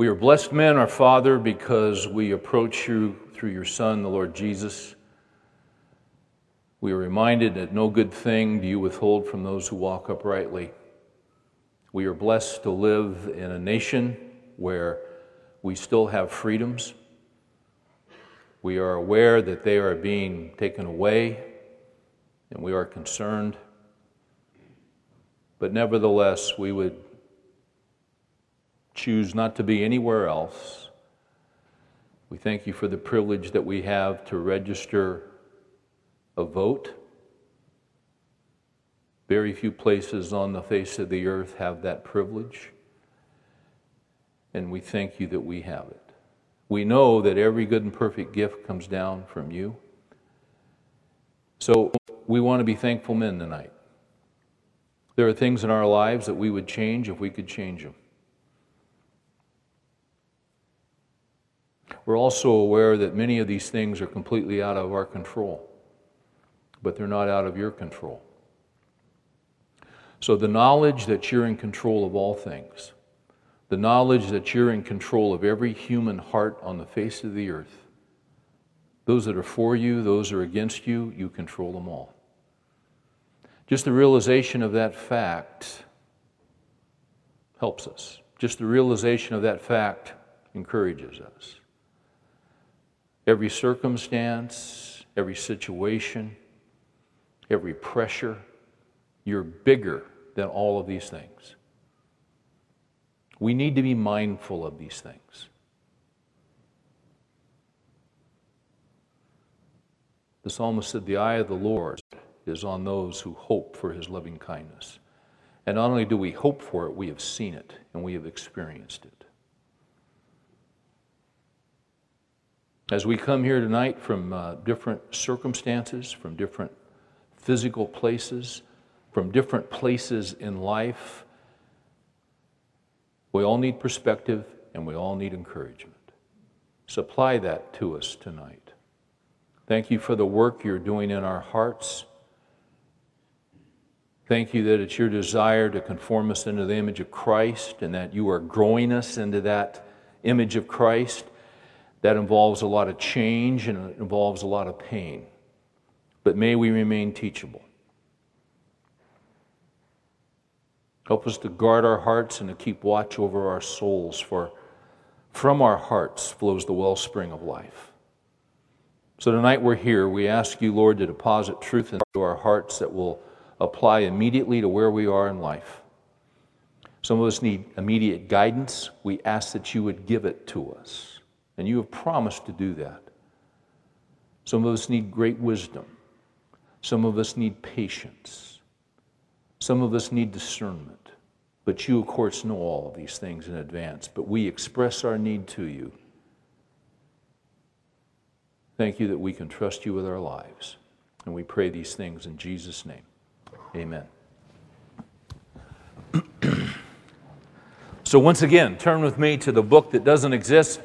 We are blessed men, our Father, because we approach you through your Son, the Lord Jesus. We are reminded that no good thing do you withhold from those who walk uprightly. We are blessed to live in a nation where we still have freedoms. We are aware that they are being taken away, and we are concerned. But nevertheless, we would choose not to be anywhere else. We thank you for the privilege that we have to register a vote. Very few places on the face of the earth have that privilege, and we thank you that we have it. We know that every good and perfect gift comes down from you. So we want to be thankful men tonight. There are things in our lives that we would change if we could change them. We're also aware that many of these things are completely out of our control, but they're not out of your control. So, the knowledge that you're in control of all things, the knowledge that you're in control of every human heart on the face of the earth, those that are for you, those that are against you, you control them all. Just the realization of that fact helps us. Just the realization of that fact encourages us every circumstance, every situation, every pressure. You're bigger than all of these things. We need to be mindful of these things. The psalmist said, The eye of the Lord is on those who hope for his loving kindness. And not only do we hope for it, we have seen it and we have experienced it. As we come here tonight from uh, different circumstances, from different physical places, from different places in life, we all need perspective and we all need encouragement. Supply that to us tonight. Thank you for the work you're doing in our hearts. Thank you that it's your desire to conform us into the image of Christ and that you are growing us into that image of Christ. That involves a lot of change and it involves a lot of pain. But may we remain teachable. Help us to guard our hearts and to keep watch over our souls, for from our hearts flows the wellspring of life. So tonight we're here. We ask you, Lord, to deposit truth into our hearts that will apply immediately to where we are in life. Some of us need immediate guidance. We ask that you would give it to us. And you have promised to do that. Some of us need great wisdom. Some of us need patience. Some of us need discernment. But you, of course, know all of these things in advance. But we express our need to you. Thank you that we can trust you with our lives. And we pray these things in Jesus' name. Amen. so, once again, turn with me to the book that doesn't exist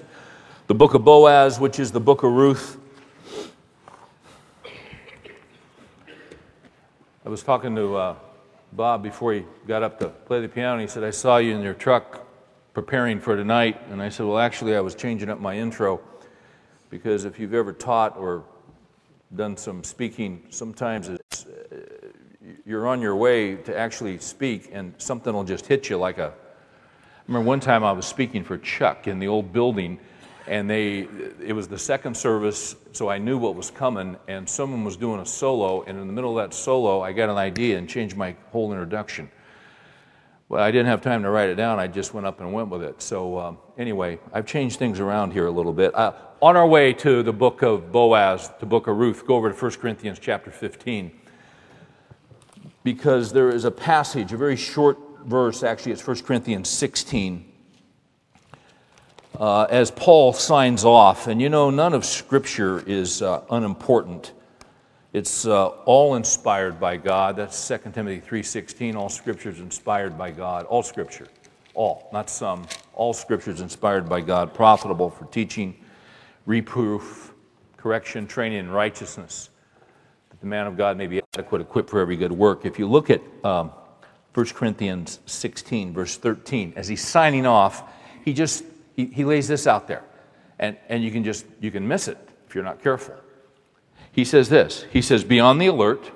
the book of Boaz, which is the book of Ruth. I was talking to uh, Bob before he got up to play the piano. He said, I saw you in your truck preparing for tonight. And I said, Well, actually, I was changing up my intro because if you've ever taught or done some speaking, sometimes it's, uh, you're on your way to actually speak and something will just hit you like a. I remember one time I was speaking for Chuck in the old building and they it was the second service so i knew what was coming and someone was doing a solo and in the middle of that solo i got an idea and changed my whole introduction. Well i didn't have time to write it down i just went up and went with it. So um, anyway i've changed things around here a little bit. Uh, on our way to the book of boaz the book of ruth go over to 1 corinthians chapter 15 because there is a passage a very short verse actually it's 1 corinthians 16 uh, as Paul signs off. And you know, none of Scripture is uh, unimportant. It's uh, all inspired by God. That's 2 Timothy 3.16. All Scripture is inspired by God. All Scripture. All, not some. All Scripture is inspired by God, profitable for teaching, reproof, correction, training in righteousness, that the man of God may be adequate, equipped for every good work. If you look at um, 1 Corinthians 16, verse 13, as he's signing off, he just he, he lays this out there. And, and you can just, you can miss it if you're not careful. He says this He says, Be on the alert,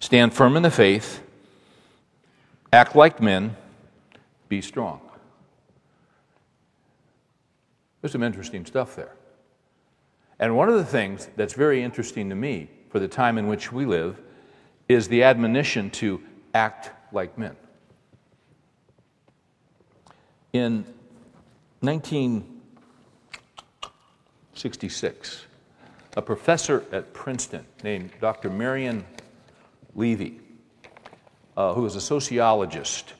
stand firm in the faith, act like men, be strong. There's some interesting stuff there. And one of the things that's very interesting to me for the time in which we live is the admonition to act like men. In 1966, a professor at Princeton named Dr. Marion Levy, uh, who was a sociologist,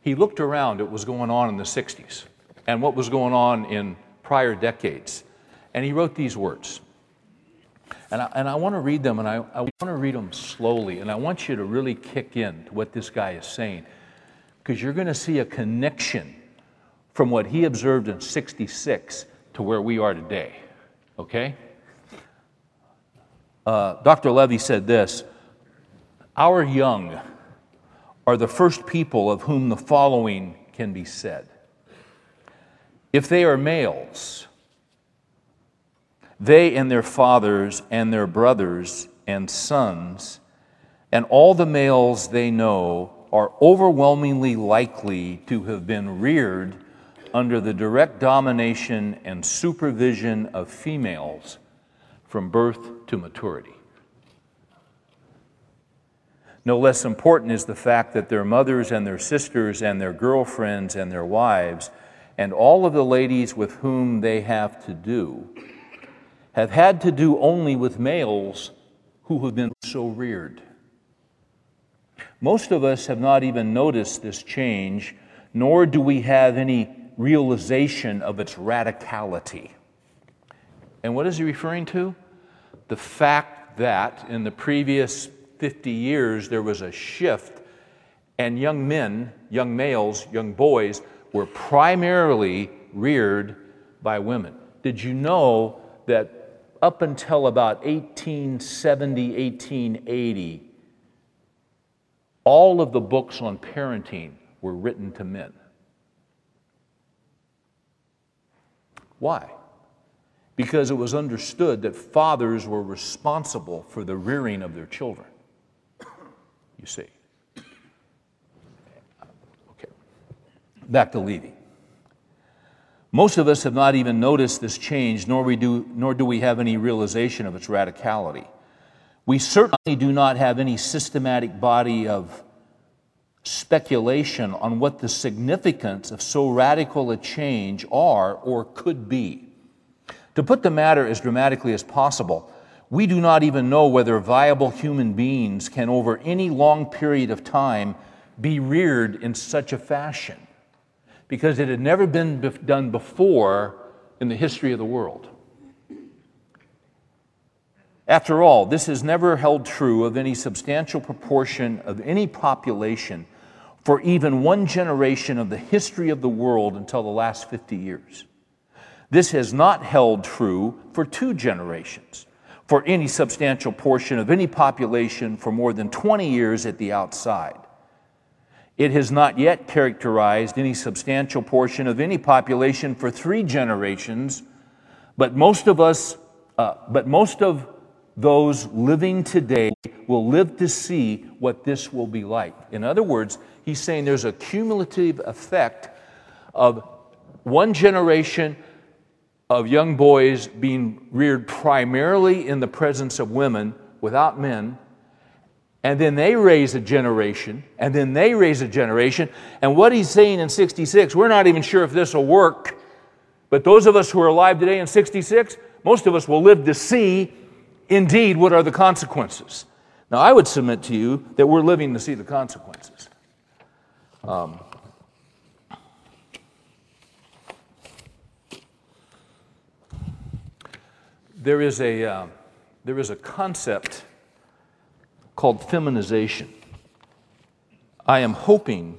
he looked around at what was going on in the 60s and what was going on in prior decades, and he wrote these words. And I, and I want to read them, and I, I want to read them slowly, and I want you to really kick in to what this guy is saying, because you're going to see a connection from what he observed in 66 to where we are today. Okay? Uh, Dr. Levy said this Our young are the first people of whom the following can be said. If they are males, they and their fathers and their brothers and sons and all the males they know are overwhelmingly likely to have been reared under the direct domination and supervision of females from birth to maturity. No less important is the fact that their mothers and their sisters and their girlfriends and their wives and all of the ladies with whom they have to do have had to do only with males who have been so reared. Most of us have not even noticed this change, nor do we have any realization of its radicality. And what is he referring to? The fact that in the previous 50 years there was a shift, and young men, young males, young boys were primarily reared by women. Did you know that up until about 1870, 1880, all of the books on parenting were written to men? Why? because it was understood that fathers were responsible for the rearing of their children. You see. Okay. Back to Levy. Most of us have not even noticed this change, nor, we do, nor do we have any realization of its radicality. We certainly do not have any systematic body of speculation on what the significance of so radical a change are or could be. To put the matter as dramatically as possible, we do not even know whether viable human beings can, over any long period of time, be reared in such a fashion because it had never been done before in the history of the world. After all, this has never held true of any substantial proportion of any population for even one generation of the history of the world until the last 50 years. This has not held true for two generations, for any substantial portion of any population for more than 20 years at the outside. It has not yet characterized any substantial portion of any population for three generations, but most of us, uh, but most of those living today will live to see what this will be like. In other words, he's saying there's a cumulative effect of one generation of young boys being reared primarily in the presence of women without men. And then they raise a generation, and then they raise a generation. And what he's saying in 66, we're not even sure if this will work. But those of us who are alive today in 66, most of us will live to see indeed what are the consequences. Now, I would submit to you that we're living to see the consequences. Um, there is a, uh, there is a concept called feminization. I am hoping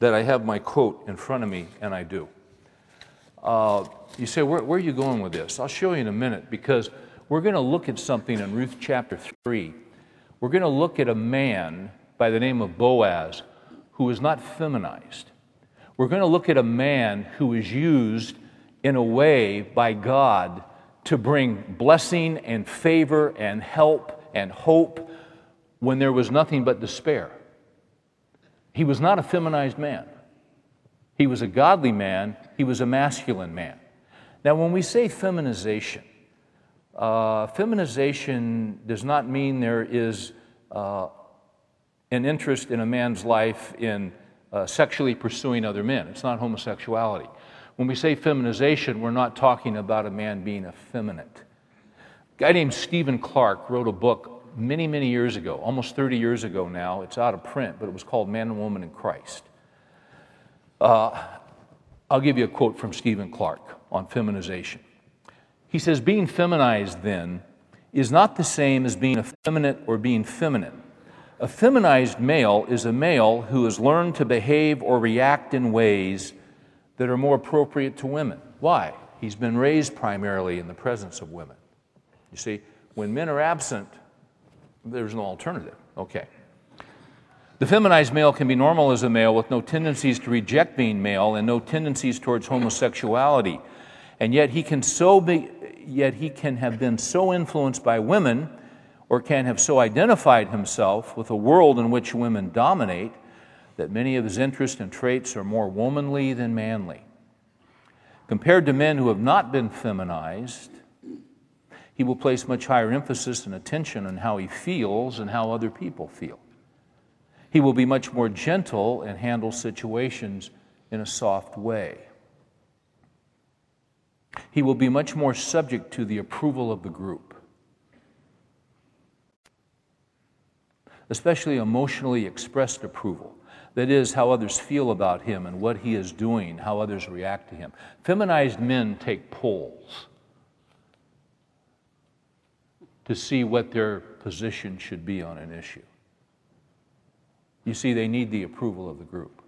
that I have my quote in front of me, and I do. Uh, you say, where, where, are you going with this? I'll show you in a minute because we're going to look at something in Ruth chapter 3. We're going to look at a man by the name of Boaz who is not feminized. We're going to look at a man who is used in a way by God to bring blessing and favor and help and hope when there was nothing but despair. He was not a feminized man. He was a godly man. He was a masculine man. Now, when we say feminization, uh, feminization does not mean there is uh, an interest in a man's life in uh, sexually pursuing other men. It's not homosexuality. When we say feminization, we're not talking about a man being effeminate. A guy named Stephen Clark wrote a book many, many years ago, almost 30 years ago now. It's out of print, but it was called Man and Woman in Christ. Uh, I'll give you a quote from Stephen Clark on feminization. He says, Being feminized, then, is not the same as being effeminate or being feminine. A feminized male is a male who has learned to behave or react in ways that are more appropriate to women. Why? He's been raised primarily in the presence of women. You see, when men are absent, there's no alternative. Okay. The feminized male can be normal as a male with no tendencies to reject being male and no tendencies towards homosexuality. And yet he can so be, yet he can have been so influenced by women or can have so identified himself with a world in which women dominate that many of his interests and traits are more womanly than manly. Compared to men who have not been feminized, he will place much higher emphasis and attention on how he feels and how other people feel. He will be much more gentle and handle situations in a soft way. He will be much more subject to the approval of the group, especially emotionally expressed approval. That is, how others feel about him and what he is doing, how others react to him. Feminized men take polls to see what their position should be on an issue. You see, they need the approval of the group.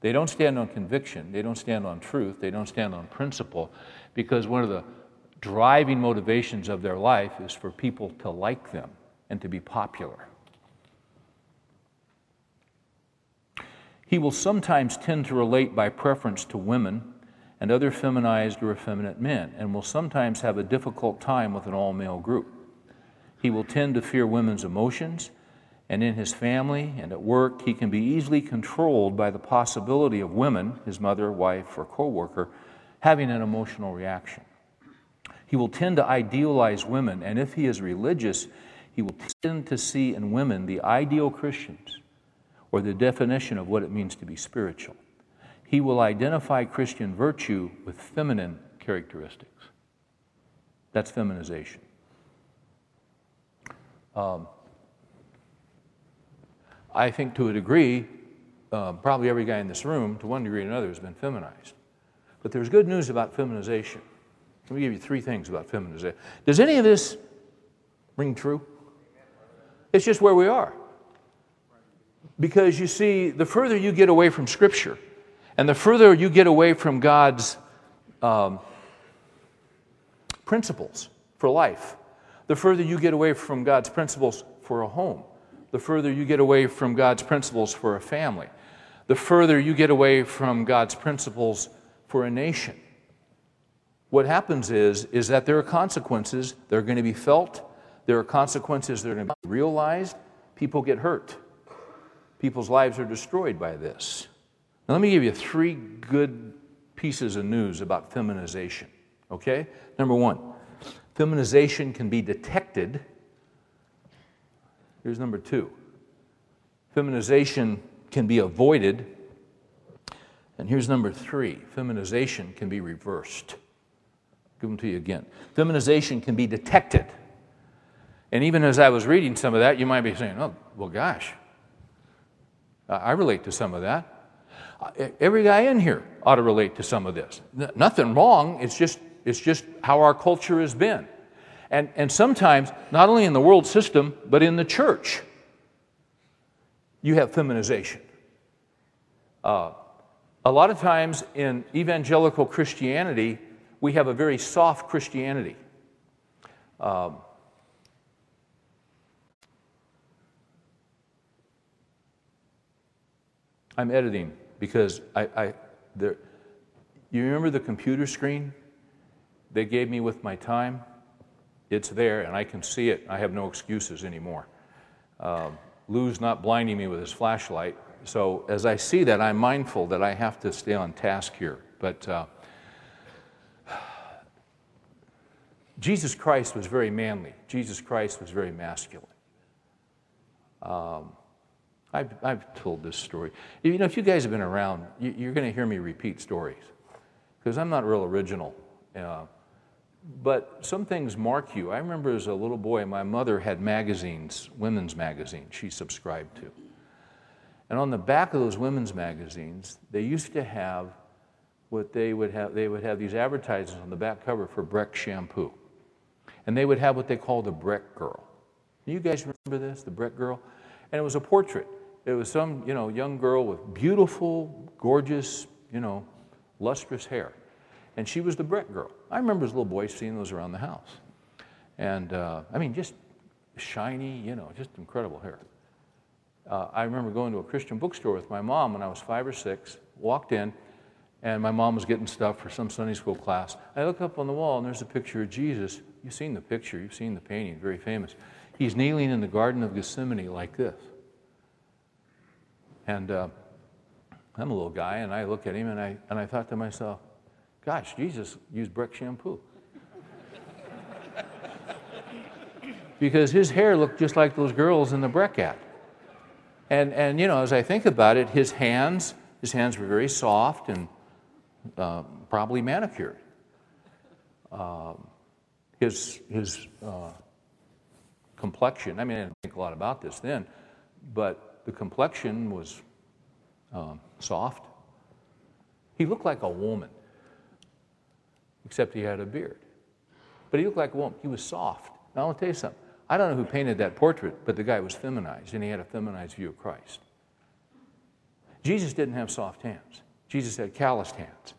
They don't stand on conviction, they don't stand on truth, they don't stand on principle, because one of the driving motivations of their life is for people to like them and to be popular. He will sometimes tend to relate by preference to women and other feminized or effeminate men, and will sometimes have a difficult time with an all male group. He will tend to fear women's emotions, and in his family and at work, he can be easily controlled by the possibility of women, his mother, wife, or co worker, having an emotional reaction. He will tend to idealize women, and if he is religious, he will tend to see in women the ideal Christians or the definition of what it means to be spiritual. He will identify Christian virtue with feminine characteristics. That's feminization. Um, I think to a degree, uh, probably every guy in this room, to one degree or another, has been feminized. But there's good news about feminization. Let me give you three things about feminization. Does any of this ring true? It's just where we are. Because you see, the further you get away from Scripture, and the further you get away from God's um, principles for life, the further you get away from God's principles for a home, the further you get away from God's principles for a family, the further you get away from God's principles for a nation. What happens is, is that there are consequences that are going to be felt, there are consequences that are going to be realized, people get hurt. People's lives are destroyed by this. Now, let me give you three good pieces of news about feminization, okay? Number one, feminization can be detected. Here's number two feminization can be avoided. And here's number three feminization can be reversed. Give them to you again. Feminization can be detected. And even as I was reading some of that, you might be saying, oh, well, gosh, I relate to some of that. Every guy in here ought to relate to some of this. Nothing wrong, it's just, it's just how our culture has been. And, and sometimes, not only in the world system, but in the church, you have feminization. Uh, a lot of times in evangelical Christianity, we have a very soft Christianity. Um, I'm editing because I, I, there, you remember the computer screen they gave me with my time? It's there, and I can see it. I have no excuses anymore. Uh, Lou's not blinding me with his flashlight. So as I see that, I'm mindful that I have to stay on task here. But uh, Jesus Christ was very manly. Jesus Christ was very masculine. Um, I've, I've told this story. You know, if you guys have been around, you, are going to hear me repeat stories because I'm not real original. Uh, but some things mark you. I remember as a little boy, my mother had magazines, women's magazines, she subscribed to. And on the back of those women's magazines, they used to have what they would have, they would have these advertisements on the back cover for Breck shampoo. And they would have what they called the Breck girl. You guys remember this, the Breck girl? And it was a portrait. It was some, you know, young girl with beautiful, gorgeous, you know, lustrous hair. And she was the Breck girl. I remember as a little boy seeing those around the house. And uh, I mean, just shiny, you know, just incredible hair. Uh, I remember going to a Christian bookstore with my mom when I was five or six, walked in, and my mom was getting stuff for some Sunday school class. I look up on the wall, and there's a picture of Jesus. You've seen the picture, you've seen the painting, very famous. He's kneeling in the Garden of Gethsemane like this. And uh, I'm a little guy, and I look at him, and I, and I thought to myself, gosh, Jesus used Breck shampoo. because his hair looked just like those girls in the Breck ad. And, and, you know, as I think about it, his hands, his hands were very soft and uh, probably manicured. Um, his his uh, complexion, I mean, I didn't think a lot about this then, but the complexion was um, soft. He looked like a woman, except he had a beard. But he looked like a woman. He was soft. Now, I'll tell you something. I don't know who painted that portrait, but the guy was feminized, and he had a feminized view of Christ. Jesus didn't have soft hands. Jesus had calloused hands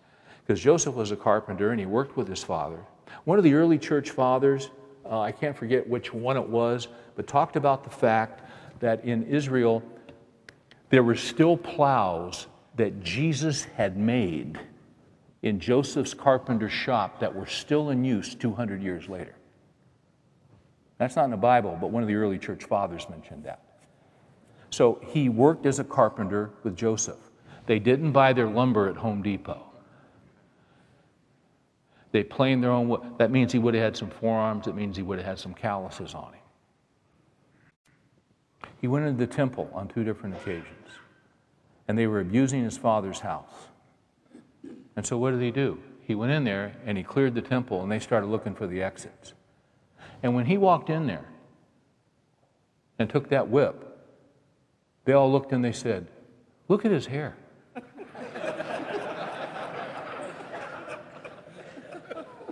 because Joseph was a carpenter and he worked with his father. One of the early church fathers, uh, I can't forget which one it was, but talked about the fact that in Israel there were still plows that Jesus had made in Joseph's carpenter shop that were still in use 200 years later. That's not in the Bible, but one of the early church fathers mentioned that. So he worked as a carpenter with Joseph. They didn't buy their lumber at Home Depot. They planed their own wood. That means he would have had some forearms. It means he would have had some calluses on him. He went into the temple on two different occasions, and they were abusing his father's house. And so what did he do? He went in there and he cleared the temple, and they started looking for the exits. And when he walked in there and took that whip, they all looked and they said, Look at his hair.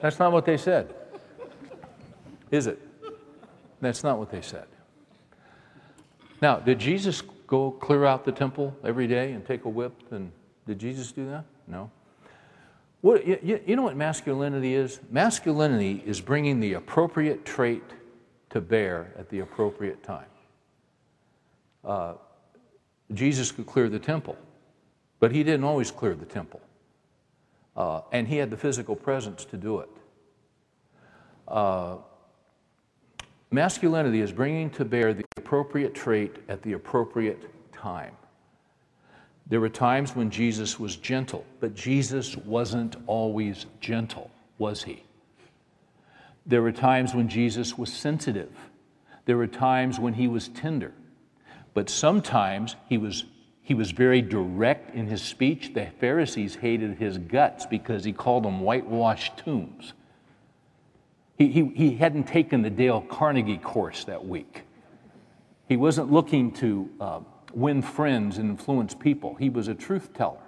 That's not what they said, is it? That's not what they said. Now, did Jesus go clear out the temple every day and take a whip? And did Jesus do that? No. What, you, you know what masculinity is? Masculinity is bringing the appropriate trait to bear at the appropriate time. Uh, Jesus could clear the temple, but he didn't always clear the temple. Uh, and he had the physical presence to do it. Uh, masculinity is bringing to bear the appropriate trait at the appropriate time. There were times when Jesus was gentle, but Jesus wasn't always gentle, was he? There were times when Jesus was sensitive. There were times when he was tender. But sometimes he was, he was very direct in his speech. The Pharisees hated his guts because he called them whitewashed tombs. He, he, he hadn't taken the Dale Carnegie course that week. He wasn't looking to uh, win friends and influence people. He was a truth teller.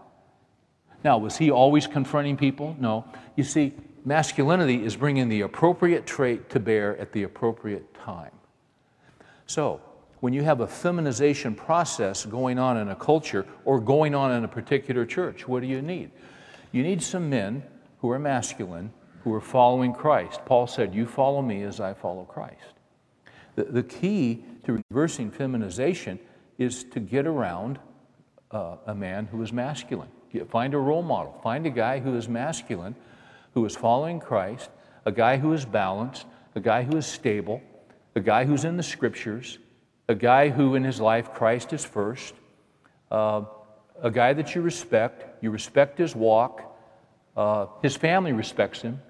Now, was he always confronting people? No. You see, masculinity is bringing the appropriate trait to bear at the appropriate time. So, when you have a feminization process going on in a culture or going on in a particular church, what do you need? You need some men who are masculine, who are following Christ. Paul said, You follow me as I follow Christ. The, the key to reversing feminization is to get around uh, a man who is masculine. Find a role model. Find a guy who is masculine, who is following Christ, a guy who is balanced, a guy who is stable, a guy who's in the scriptures, a guy who in his life Christ is first, uh, a guy that you respect. You respect his walk. Uh, his family respects him.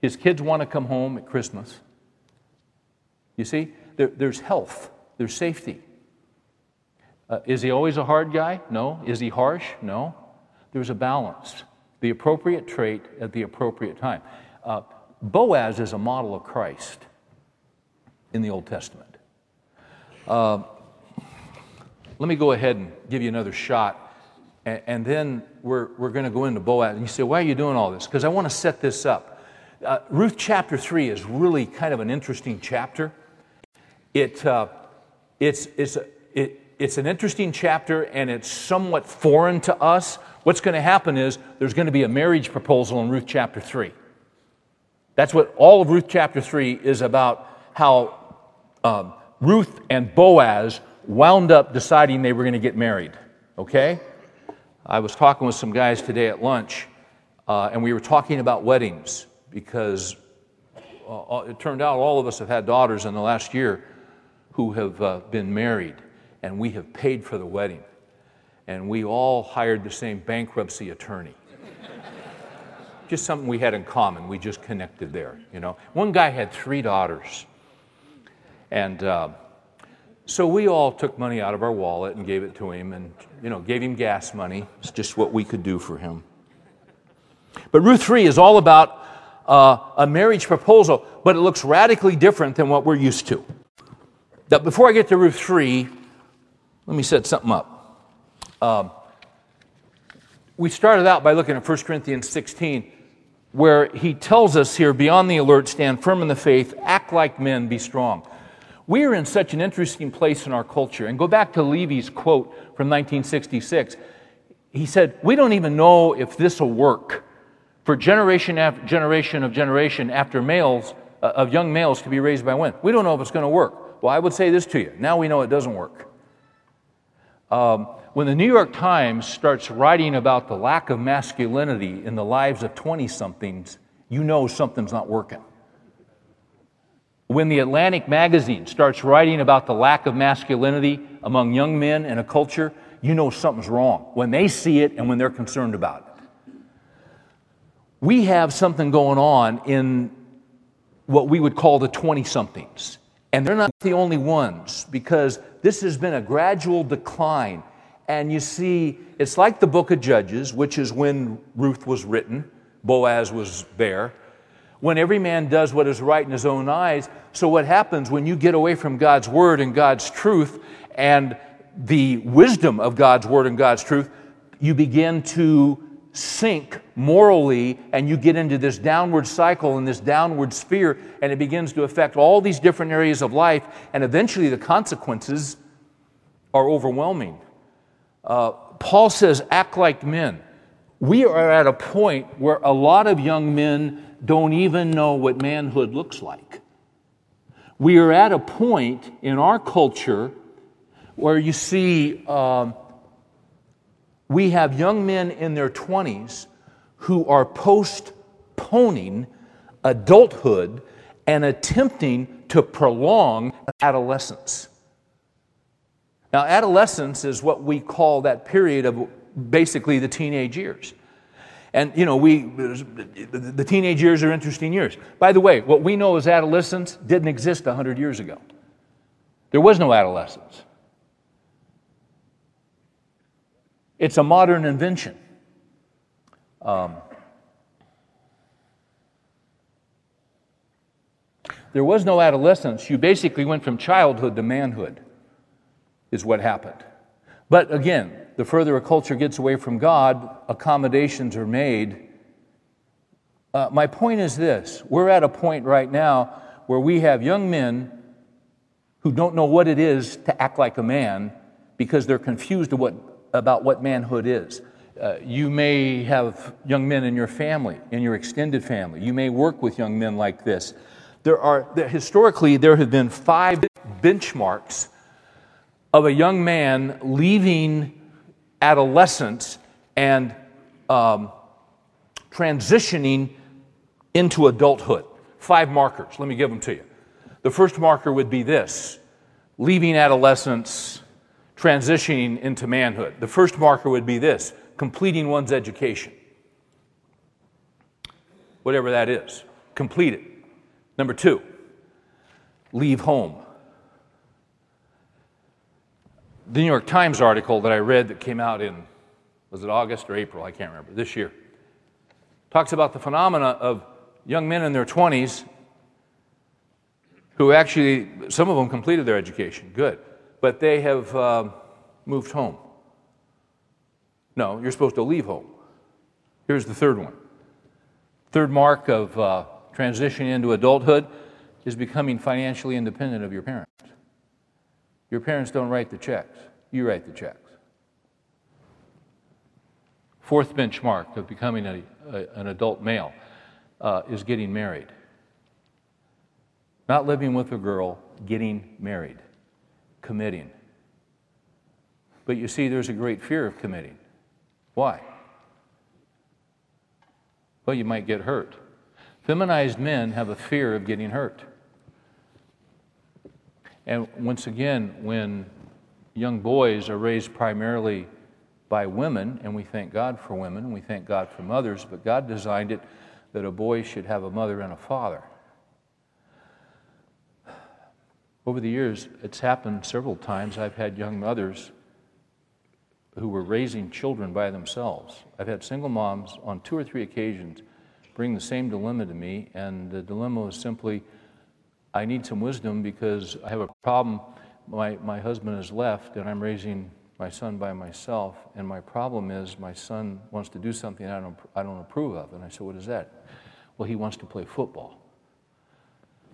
His kids want to come home at Christmas. You see, there, there's health, there's safety. Uh, is he always a hard guy? No. Is he harsh? No. There's a balance, the appropriate trait at the appropriate time. Uh, Boaz is a model of Christ in the Old Testament. Uh, let me go ahead and give you another shot, and, and then we're, we're going to go into Boaz. And you say, Why are you doing all this? Because I want to set this up. Uh, Ruth chapter 3 is really kind of an interesting chapter. It, uh, it's, it's, it, it's an interesting chapter and it's somewhat foreign to us. What's going to happen is there's going to be a marriage proposal in Ruth chapter 3. That's what all of Ruth chapter 3 is about how um, Ruth and Boaz wound up deciding they were going to get married. Okay? I was talking with some guys today at lunch, uh, and we were talking about weddings because uh, it turned out all of us have had daughters in the last year who have uh, been married, and we have paid for the wedding. And we all hired the same bankruptcy attorney just something we had in common. We just connected there, you know. One guy had three daughters. And uh, so we all took money out of our wallet and gave it to him and, you know, gave him gas money. It's just what we could do for him. But Ruth 3 is all about uh, a marriage proposal, but it looks radically different than what we're used to. Now, before I get to Ruth 3, let me set something up. Um, we started out by looking at 1 Corinthians 16 where he tells us here, be on the alert, stand firm in the faith, act like men, be strong. We are in such an interesting place in our culture. And go back to Levy's quote from 1966. He said, We don't even know if this will work for generation after generation of generation after males, uh, of young males to be raised by women. We don't know if it's going to work. Well, I would say this to you. Now we know it doesn't work. Um, when the New York Times starts writing about the lack of masculinity in the lives of 20 somethings, you know something's not working. When the Atlantic magazine starts writing about the lack of masculinity among young men in a culture, you know something's wrong when they see it and when they're concerned about it. We have something going on in what we would call the 20 somethings. And they're not the only ones because this has been a gradual decline and you see, it's like the book of Judges, which is when Ruth was written, Boaz was there, when every man does what is right in his own eyes. So, what happens when you get away from God's word and God's truth and the wisdom of God's word and God's truth, you begin to sink morally and you get into this downward cycle and this downward sphere, and it begins to affect all these different areas of life, and eventually the consequences are overwhelming. Uh, Paul says, act like men. We are at a point where a lot of young men don't even know what manhood looks like. We are at a point in our culture where you see um, we have young men in their 20s who are postponing adulthood and attempting to prolong adolescence. Now, adolescence is what we call that period of basically the teenage years. And, you know, we, the teenage years are interesting years. By the way, what we know as adolescence didn't exist 100 years ago. There was no adolescence. It's a modern invention. Um, there was no adolescence. You basically went from childhood to manhood is what happened. But again, the further a culture gets away from God, accommodations are made. Uh, my point is this we're at a point right now where we have young men who don't know what it is to act like a man because they're confused of what, about what manhood is. Uh, you may have young men in your family, in your extended family. You may work with young men like this. There are, there, historically, there have been five benchmarks of a young man leaving adolescence and um, transitioning into adulthood. Five markers. Let me give them to you. The first marker would be this leaving adolescence, transitioning into manhood. The first marker would be this completing one's education. Whatever that is, complete it. Number two, leave home. The New York Times article that I read that came out in, was it August or April? I can't remember, this year, talks about the phenomena of young men in their 20s who actually, some of them completed their education, good, but they have uh, moved home. No, you're supposed to leave home. Here's the third one. Third mark of uh, transitioning into adulthood is becoming financially independent of your parents. Your parents don't write the checks, you write the checks. Fourth benchmark of becoming a, a, an adult male uh, is getting married. Not living with a girl, getting married, committing. But you see, there's a great fear of committing. Why? Well, you might get hurt. Feminized men have a fear of getting hurt. And once again, when young boys are raised primarily by women, and we thank God for women, we thank God for mothers, but God designed it that a boy should have a mother and a father. Over the years, it's happened several times. I've had young mothers who were raising children by themselves. I've had single moms on two or three occasions bring the same dilemma to me, and the dilemma was simply I need some wisdom because I have a problem. My, my husband has left, and I'm raising my son by myself, and my problem is my son wants to do something I don't, I don't approve of. And I said, What is that? Well, he wants to play football.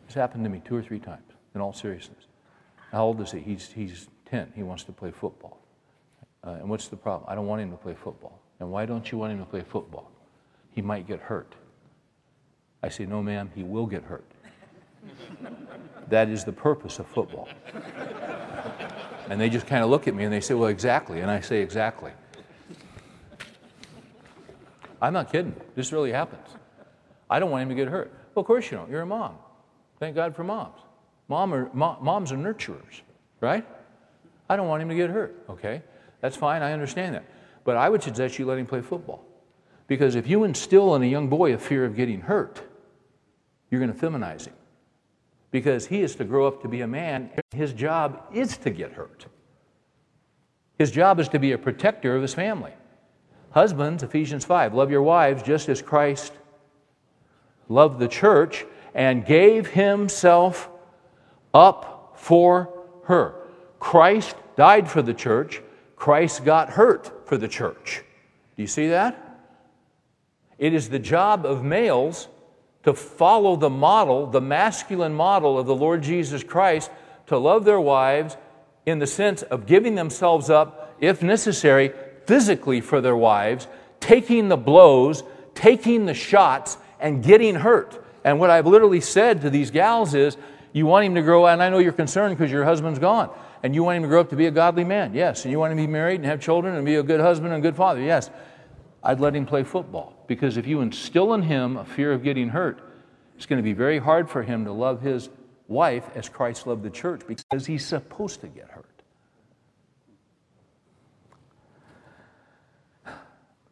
It's happened to me two or three times, in all seriousness. How old is he? He's, he's 10. He wants to play football. Uh, and what's the problem? I don't want him to play football. And why don't you want him to play football? He might get hurt. I say, No, ma'am, he will get hurt. that is the purpose of football. and they just kind of look at me and they say, Well, exactly. And I say, Exactly. I'm not kidding. This really happens. I don't want him to get hurt. Well, of course you don't. You're a mom. Thank God for moms. Mom moms are nurturers, right? I don't want him to get hurt, okay? That's fine, I understand that. But I would suggest you let him play football. Because if you instill in a young boy a fear of getting hurt, you're going to feminize him. Because he is to grow up to be a man, his job is to get hurt. His job is to be a protector of his family. Husbands, Ephesians 5, love your wives just as Christ loved the church and gave himself up for her. Christ died for the church, Christ got hurt for the church. Do you see that? It is the job of males to follow the model, the masculine model of the Lord Jesus Christ, to love their wives in the sense of giving themselves up, if necessary, physically for their wives, taking the blows, taking the shots, and getting hurt. And what I've literally said to these gals is, you want him to grow, up, and I know you're concerned because your husband's gone, and you want him to grow up to be a godly man, yes. And you want him to be married and have children and be a good husband and a good father, yes. I'd let him play football because if you instill in him a fear of getting hurt, it's going to be very hard for him to love his wife as Christ loved the church because he's supposed to get hurt.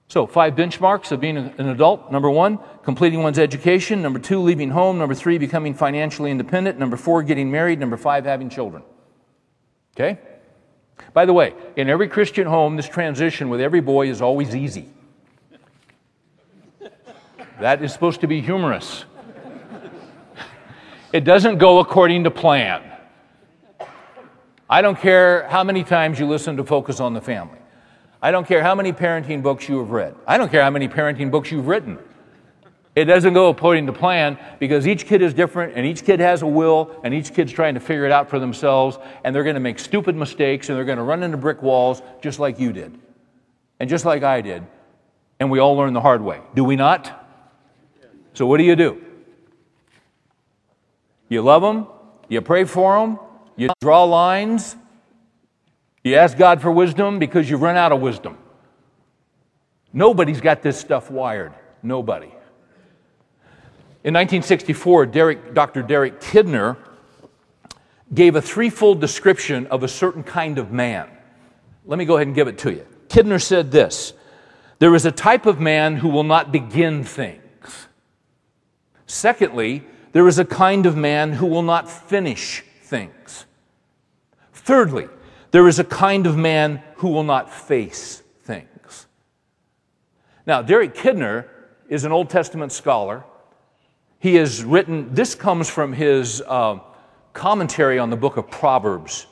So, five benchmarks of being an adult. Number one, completing one's education. Number two, leaving home. Number three, becoming financially independent. Number four, getting married. Number five, having children. Okay? By the way, in every Christian home, this transition with every boy is always easy. That is supposed to be humorous. It doesn't go according to plan. I don't care how many times you listen to Focus on the Family. I don't care how many parenting books you have read. I don't care how many parenting books you've written. It doesn't go according to plan because each kid is different and each kid has a will and each kid's trying to figure it out for themselves and they're going to make stupid mistakes and they're going to run into brick walls just like you did and just like I did. And we all learn the hard way. Do we not? So, what do you do? You love them, you pray for them, you draw lines, you ask God for wisdom because you've run out of wisdom. Nobody's got this stuff wired. Nobody. In 1964, Derek, Dr. Derek Kidner gave a threefold description of a certain kind of man. Let me go ahead and give it to you. Kidner said this There is a type of man who will not begin things. Secondly, there is a kind of man who will not finish things. Thirdly, there is a kind of man who will not face things. Now, Derek Kidner is an Old Testament scholar. He has written, this comes from his uh, commentary on the book of Proverbs.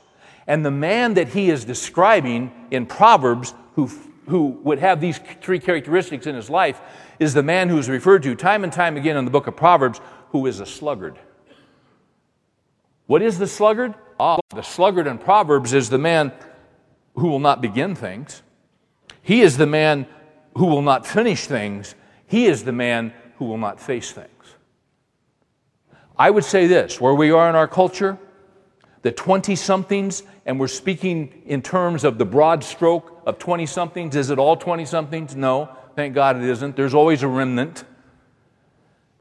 And the man that he is describing in Proverbs, who, who would have these three characteristics in his life, is the man who is referred to time and time again in the book of Proverbs, who is a sluggard. What is the sluggard? Ah, the sluggard in Proverbs is the man who will not begin things. He is the man who will not finish things. He is the man who will not face things. I would say this where we are in our culture, the 20 somethings, and we're speaking in terms of the broad stroke of 20 somethings. Is it all 20 somethings? No, thank God it isn't. There's always a remnant.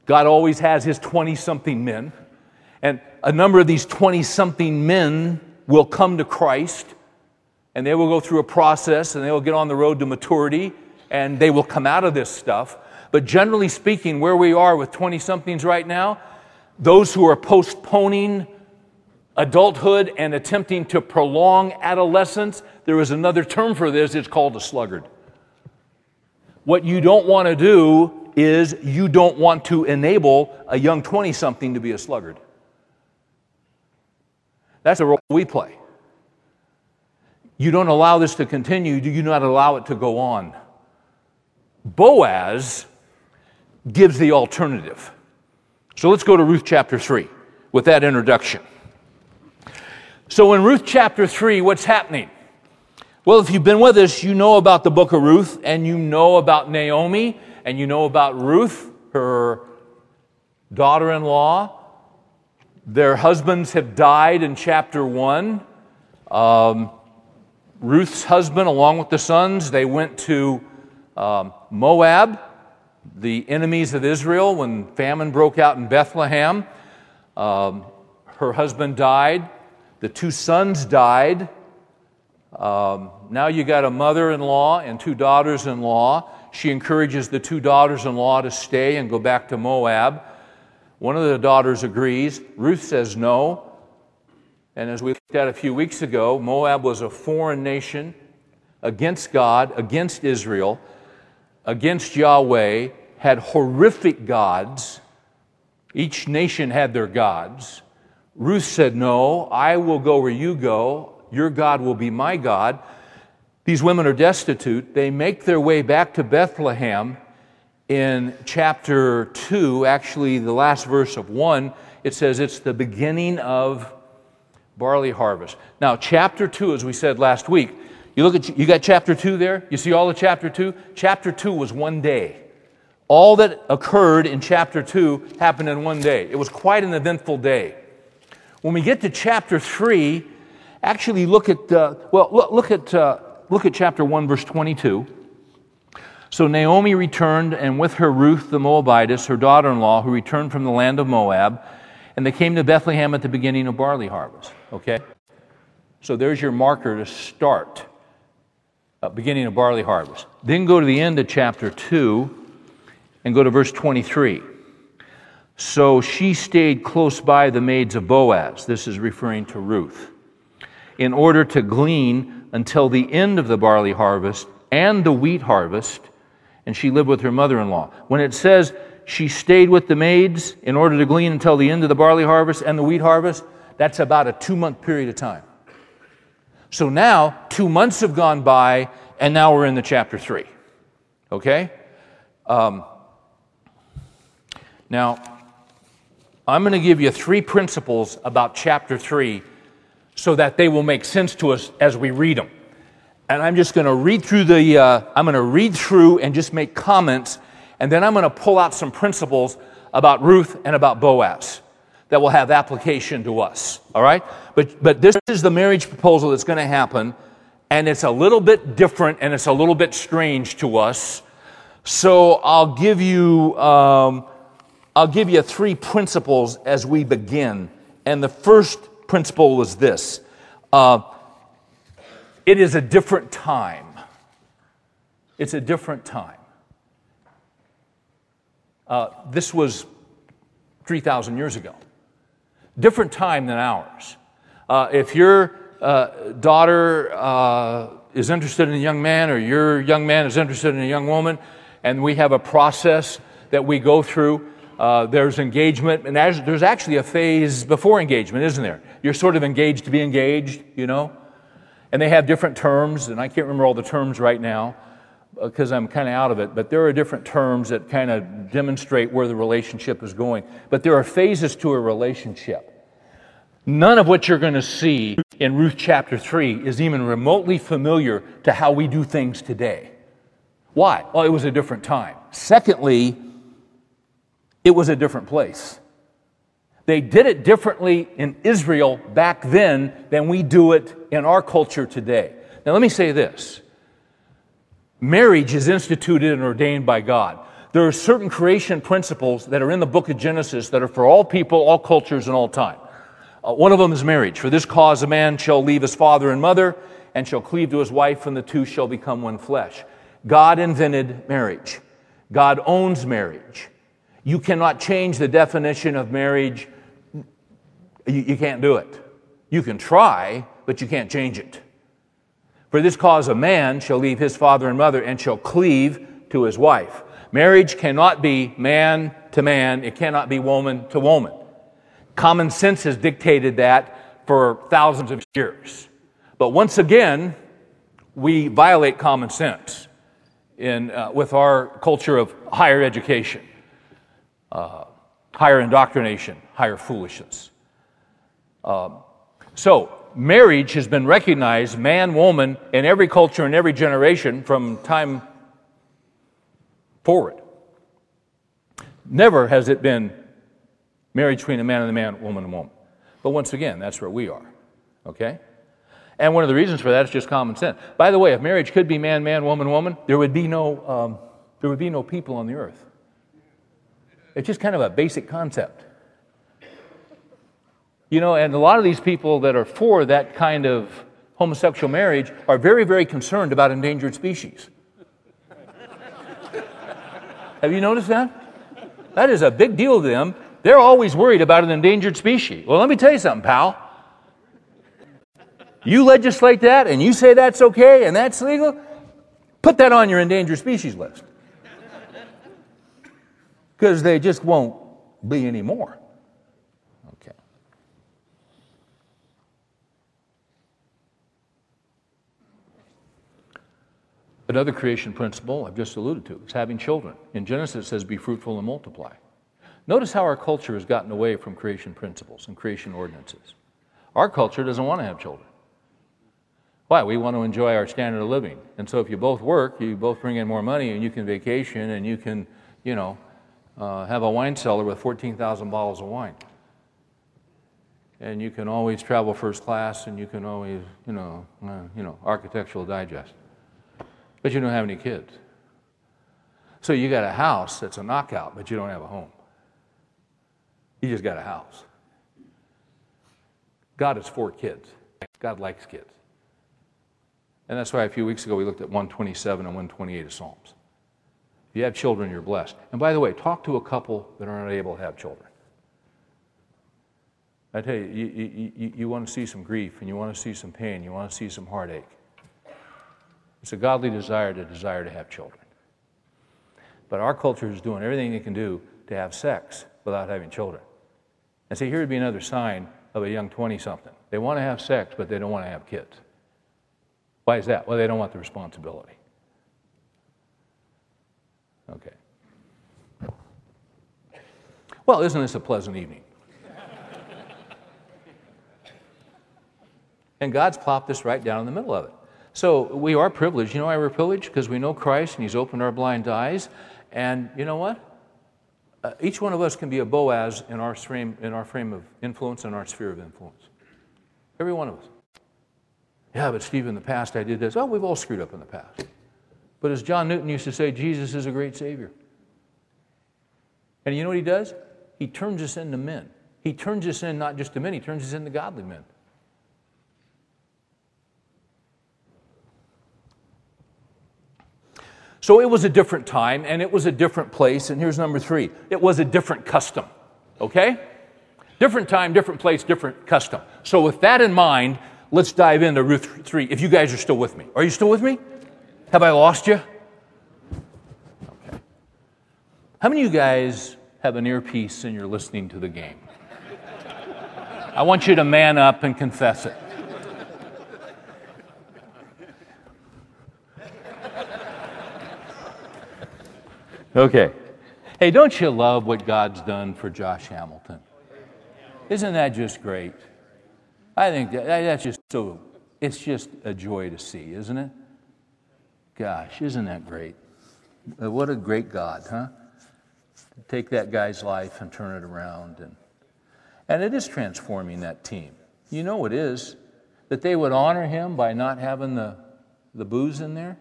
God always has his 20 something men. A number of these 20 something men will come to Christ and they will go through a process and they will get on the road to maturity and they will come out of this stuff. But generally speaking, where we are with 20 somethings right now, those who are postponing adulthood and attempting to prolong adolescence, there is another term for this, it's called a sluggard. What you don't want to do is you don't want to enable a young 20 something to be a sluggard. That's the role we play. You don't allow this to continue, do you not allow it to go on? Boaz gives the alternative. So let's go to Ruth chapter 3 with that introduction. So, in Ruth chapter 3, what's happening? Well, if you've been with us, you know about the book of Ruth, and you know about Naomi, and you know about Ruth, her daughter in law, their husbands have died in chapter 1. Um, Ruth's husband, along with the sons, they went to um, Moab, the enemies of Israel, when famine broke out in Bethlehem. Um, her husband died. The two sons died. Um, now you got a mother in law and two daughters in law. She encourages the two daughters in law to stay and go back to Moab. One of the daughters agrees. Ruth says no. And as we looked at a few weeks ago, Moab was a foreign nation against God, against Israel, against Yahweh, had horrific gods. Each nation had their gods. Ruth said, No, I will go where you go. Your God will be my God. These women are destitute. They make their way back to Bethlehem in chapter 2, actually, the last verse of 1, it says it's the beginning of barley harvest. Now, chapter 2, as we said last week, you look at you got chapter 2 there? You see all of chapter 2? Chapter 2 was one day. All that occurred in chapter 2 happened in one day. It was quite an eventful day. When we get to chapter 3, actually look at, uh, well, look, look at, uh, look at chapter 1, verse 22. So Naomi returned, and with her Ruth the Moabitess, her daughter in law, who returned from the land of Moab, and they came to Bethlehem at the beginning of barley harvest. Okay? So there's your marker to start, uh, beginning of barley harvest. Then go to the end of chapter 2 and go to verse 23. So she stayed close by the maids of Boaz. This is referring to Ruth. In order to glean until the end of the barley harvest and the wheat harvest and she lived with her mother in law. When it says she stayed with the maids in order to glean until the end of the barley harvest and the wheat harvest, that's about a two month period of time. So now, two months have gone by, and now we're in the chapter three. Okay? Um, now, I'm going to give you three principles about chapter three so that they will make sense to us as we read them and I'm just going to read through the, uh, I'm going to read through and just make comments, and then I'm going to pull out some principles about Ruth and about Boaz that will have application to us. All right? But, but this is the marriage proposal that's going to happen, and it's a little bit different and it's a little bit strange to us So I'll give you, um, I'll give you three principles as we begin. And the first principle is this uh, it is a different time. It's a different time. Uh, this was 3,000 years ago. Different time than ours. Uh, if your uh, daughter uh, is interested in a young man or your young man is interested in a young woman, and we have a process that we go through, uh, there's engagement, and there's actually a phase before engagement, isn't there? You're sort of engaged to be engaged, you know? And they have different terms, and I can't remember all the terms right now because I'm kind of out of it, but there are different terms that kind of demonstrate where the relationship is going. But there are phases to a relationship. None of what you're going to see in Ruth chapter 3 is even remotely familiar to how we do things today. Why? Well, it was a different time. Secondly, it was a different place. They did it differently in Israel back then than we do it in our culture today. Now, let me say this marriage is instituted and ordained by God. There are certain creation principles that are in the book of Genesis that are for all people, all cultures, and all time. Uh, one of them is marriage. For this cause, a man shall leave his father and mother and shall cleave to his wife, and the two shall become one flesh. God invented marriage, God owns marriage. You cannot change the definition of marriage, you, you can't do it. You can try, but you can't change it. For this cause, a man shall leave his father and mother and shall cleave to his wife. Marriage cannot be man to man, it cannot be woman to woman. Common sense has dictated that for thousands of years. But once again, we violate common sense in, uh, with our culture of higher education, uh, higher indoctrination, higher foolishness. Um, so, marriage has been recognized, man, woman, in every culture and every generation from time forward. Never has it been marriage between a man and a man, woman and woman. But once again, that's where we are. Okay? And one of the reasons for that is just common sense. By the way, if marriage could be man, man, woman, woman, there would be no, um, there would be no people on the earth. It's just kind of a basic concept. You know, and a lot of these people that are for that kind of homosexual marriage are very, very concerned about endangered species. Have you noticed that? That is a big deal to them. They're always worried about an endangered species. Well, let me tell you something, pal. You legislate that and you say that's okay and that's legal, put that on your endangered species list. Because they just won't be anymore. Another creation principle I've just alluded to is having children. In Genesis, it says, Be fruitful and multiply. Notice how our culture has gotten away from creation principles and creation ordinances. Our culture doesn't want to have children. Why? We want to enjoy our standard of living. And so if you both work, you both bring in more money and you can vacation and you can, you know, uh, have a wine cellar with 14,000 bottles of wine. And you can always travel first class and you can always, you know, uh, you know, architectural digest but you don't have any kids. So you got a house that's a knockout, but you don't have a home. You just got a house. God is for kids. God likes kids. And that's why a few weeks ago we looked at 127 and 128 of Psalms. If you have children, you're blessed. And by the way, talk to a couple that are not able to have children. I tell you, you, you, you, you want to see some grief and you want to see some pain, you want to see some heartache. It's a godly desire to desire to have children. But our culture is doing everything it can do to have sex without having children. And see, here would be another sign of a young 20 something. They want to have sex, but they don't want to have kids. Why is that? Well, they don't want the responsibility. Okay. Well, isn't this a pleasant evening? and God's plopped this right down in the middle of it. So we are privileged. You know why we're privileged? Because we know Christ and He's opened our blind eyes. And you know what? Uh, each one of us can be a Boaz in our, frame, in our frame of influence and our sphere of influence. Every one of us. Yeah, but Steve, in the past I did this. Oh, we've all screwed up in the past. But as John Newton used to say, Jesus is a great Savior. And you know what he does? He turns us into men. He turns us in not just to men, he turns us into godly men. So it was a different time and it was a different place. And here's number three it was a different custom. Okay? Different time, different place, different custom. So, with that in mind, let's dive into Ruth 3. If you guys are still with me, are you still with me? Have I lost you? Okay. How many of you guys have an earpiece and you're listening to the game? I want you to man up and confess it. Okay. Hey, don't you love what God's done for Josh Hamilton? Isn't that just great? I think that, that's just so, it's just a joy to see, isn't it? Gosh, isn't that great? Uh, what a great God, huh? Take that guy's life and turn it around. And, and it is transforming that team. You know it is. That they would honor him by not having the, the booze in there.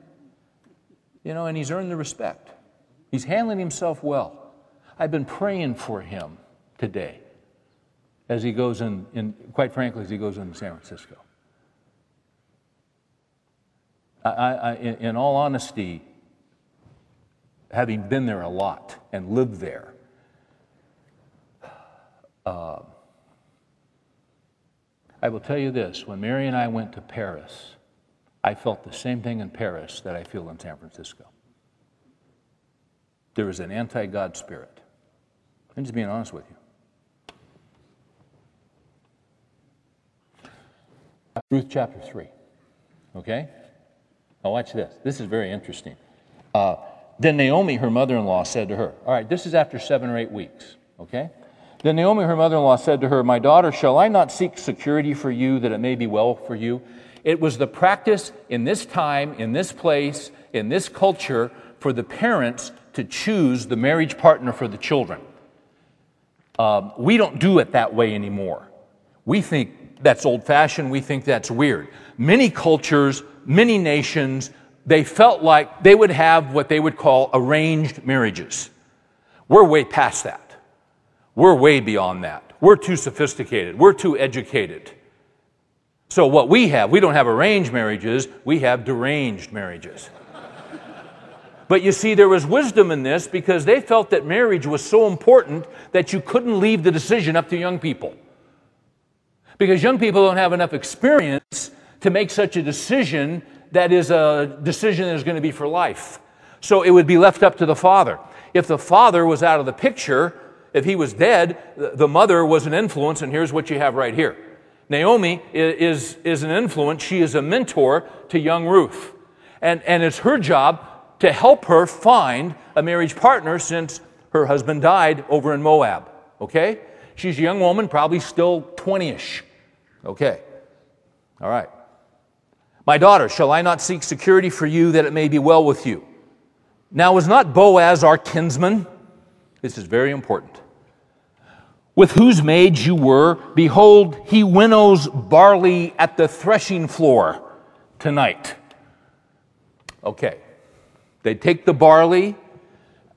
You know, and he's earned the respect. He's handling himself well. I've been praying for him today as he goes in, in quite frankly, as he goes into San Francisco. I, I, in all honesty, having been there a lot and lived there, uh, I will tell you this when Mary and I went to Paris, I felt the same thing in Paris that I feel in San Francisco. There is an anti God spirit. I'm just being honest with you. Ruth chapter 3. Okay? Now, watch this. This is very interesting. Uh, then Naomi, her mother in law, said to her, All right, this is after seven or eight weeks. Okay? Then Naomi, her mother in law, said to her, My daughter, shall I not seek security for you that it may be well for you? It was the practice in this time, in this place, in this culture for the parents to choose the marriage partner for the children. Um, we don't do it that way anymore. We think that's old fashioned, we think that's weird. Many cultures, many nations, they felt like they would have what they would call arranged marriages. We're way past that. We're way beyond that. We're too sophisticated. We're too educated. So, what we have, we don't have arranged marriages, we have deranged marriages. But you see, there was wisdom in this because they felt that marriage was so important that you couldn't leave the decision up to young people. Because young people don't have enough experience to make such a decision that is a decision that is going to be for life. So it would be left up to the father. If the father was out of the picture, if he was dead, the mother was an influence, and here's what you have right here. Naomi is, is an influence. She is a mentor to young Ruth. And, and it's her job to help her find a marriage partner since her husband died over in Moab. Okay? She's a young woman, probably still 20 ish. Okay. All right. My daughter, shall I not seek security for you that it may be well with you? Now, is not Boaz our kinsman? This is very important. With whose maids you were, behold, he winnows barley at the threshing floor tonight. Okay. They'd take the barley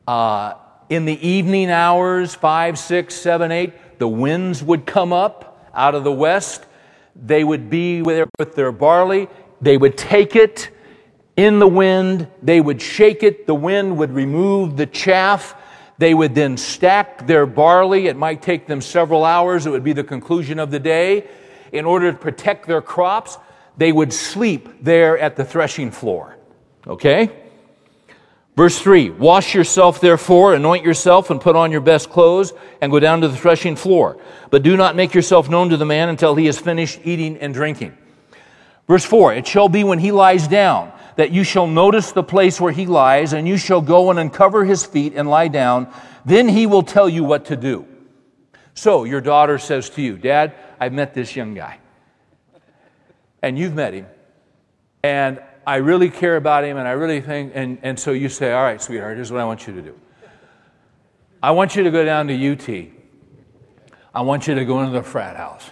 uh, in the evening hours, five, six, seven, eight. The winds would come up out of the west. They would be with their barley. They would take it in the wind. They would shake it. The wind would remove the chaff. They would then stack their barley. It might take them several hours. It would be the conclusion of the day. In order to protect their crops, they would sleep there at the threshing floor. Okay? Verse 3 Wash yourself, therefore, anoint yourself, and put on your best clothes, and go down to the threshing floor. But do not make yourself known to the man until he has finished eating and drinking. Verse 4 It shall be when he lies down that you shall notice the place where he lies, and you shall go and uncover his feet and lie down. Then he will tell you what to do. So your daughter says to you, Dad, I've met this young guy. And you've met him. And I really care about him and I really think, and, and so you say, All right, sweetheart, here's what I want you to do. I want you to go down to UT. I want you to go into the frat house.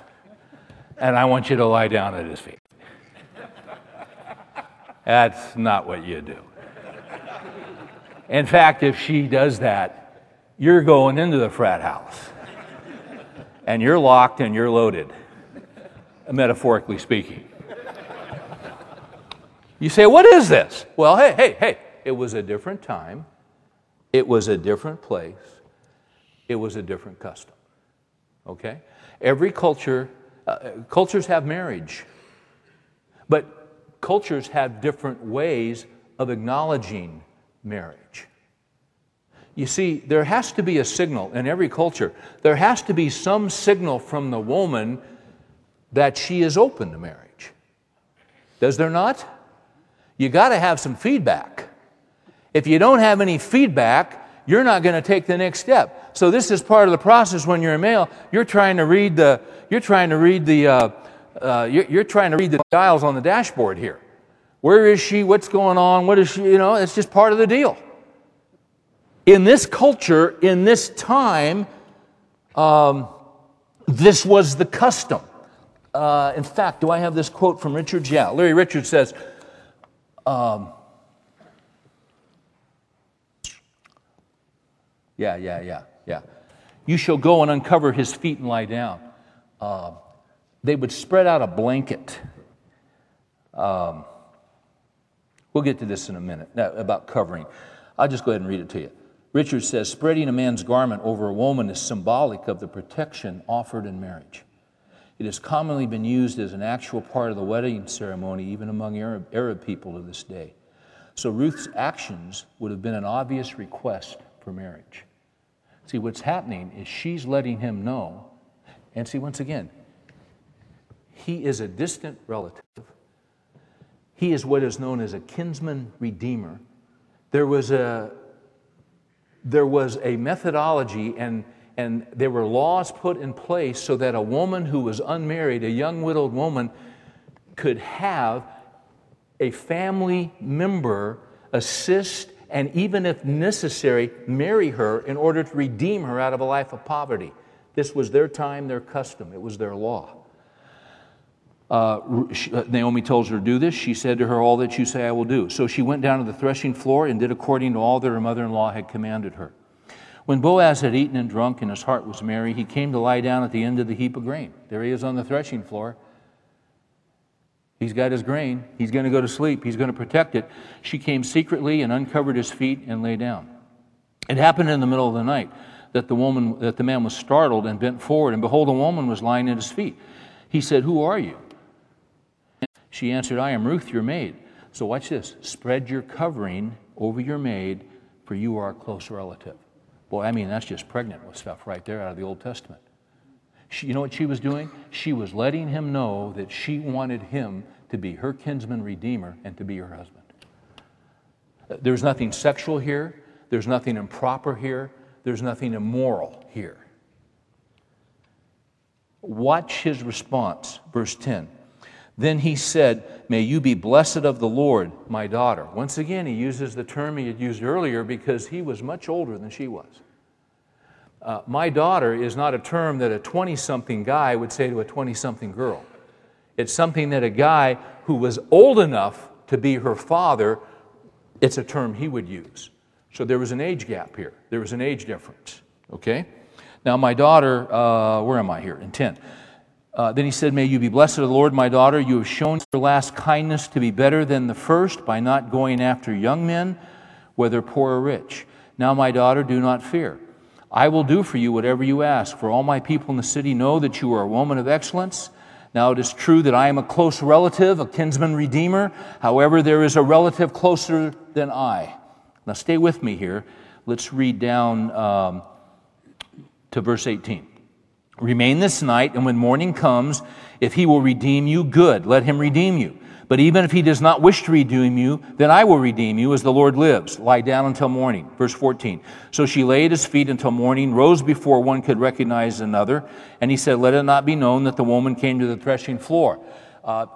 And I want you to lie down at his feet. That's not what you do. In fact, if she does that, you're going into the frat house. And you're locked and you're loaded, metaphorically speaking. You say, What is this? Well, hey, hey, hey, it was a different time, it was a different place, it was a different custom. Okay? Every culture, uh, cultures have marriage, but cultures have different ways of acknowledging marriage. You see, there has to be a signal in every culture. There has to be some signal from the woman that she is open to marriage. Does there not? You got to have some feedback. If you don't have any feedback, you're not going to take the next step. So this is part of the process when you're a male. You're trying to read the, you're trying to read the, uh, uh, you're, you're trying to read the dials on the dashboard here. Where is she? What's going on? What is she? You know, it's just part of the deal. In this culture, in this time, um, this was the custom. Uh, in fact, do I have this quote from Richards? Yeah, Larry Richards says, um, yeah, yeah, yeah, yeah. You shall go and uncover his feet and lie down. Uh, they would spread out a blanket. Um, we'll get to this in a minute about covering. I'll just go ahead and read it to you. Richard says spreading a man's garment over a woman is symbolic of the protection offered in marriage. It has commonly been used as an actual part of the wedding ceremony, even among Arab, Arab people of this day. So Ruth's actions would have been an obvious request for marriage. See, what's happening is she's letting him know. And see, once again, he is a distant relative. He is what is known as a kinsman redeemer. There was a, there was a methodology and, and there were laws put in place so that a woman who was unmarried, a young widowed woman, could have a family member assist and even if necessary, marry her in order to redeem her out of a life of poverty. This was their time, their custom, it was their law. Uh, uh, Naomi tells her to do this. She said to her, All that you say I will do. So she went down to the threshing floor and did according to all that her mother in law had commanded her. When Boaz had eaten and drunk and his heart was merry, he came to lie down at the end of the heap of grain. There he is on the threshing floor. He's got his grain. He's going to go to sleep. He's going to protect it. She came secretly and uncovered his feet and lay down. It happened in the middle of the night that the woman that the man was startled and bent forward and behold a woman was lying at his feet. He said, "Who are you?" She answered, "I am Ruth, your maid." So watch this. Spread your covering over your maid, for you are a close relative. Boy, I mean that's just pregnant with stuff right there out of the Old Testament. She, you know what she was doing? She was letting him know that she wanted him to be her kinsman redeemer and to be her husband. There's nothing sexual here, there's nothing improper here, there's nothing immoral here. Watch his response, verse 10. Then he said, May you be blessed of the Lord, my daughter. Once again, he uses the term he had used earlier because he was much older than she was. Uh, my daughter is not a term that a 20 something guy would say to a 20 something girl. It's something that a guy who was old enough to be her father, it's a term he would use. So there was an age gap here, there was an age difference. Okay? Now, my daughter, uh, where am I here? In 10. Uh, then he said, May you be blessed of the Lord, my daughter. You have shown your last kindness to be better than the first by not going after young men, whether poor or rich. Now, my daughter, do not fear. I will do for you whatever you ask, for all my people in the city know that you are a woman of excellence. Now, it is true that I am a close relative, a kinsman redeemer. However, there is a relative closer than I. Now, stay with me here. Let's read down um, to verse 18. Remain this night, and when morning comes, if he will redeem you, good, let him redeem you. But even if he does not wish to redeem you, then I will redeem you as the Lord lives. Lie down until morning. Verse 14. So she lay at his feet until morning, rose before one could recognize another. And he said, Let it not be known that the woman came to the threshing floor. Uh,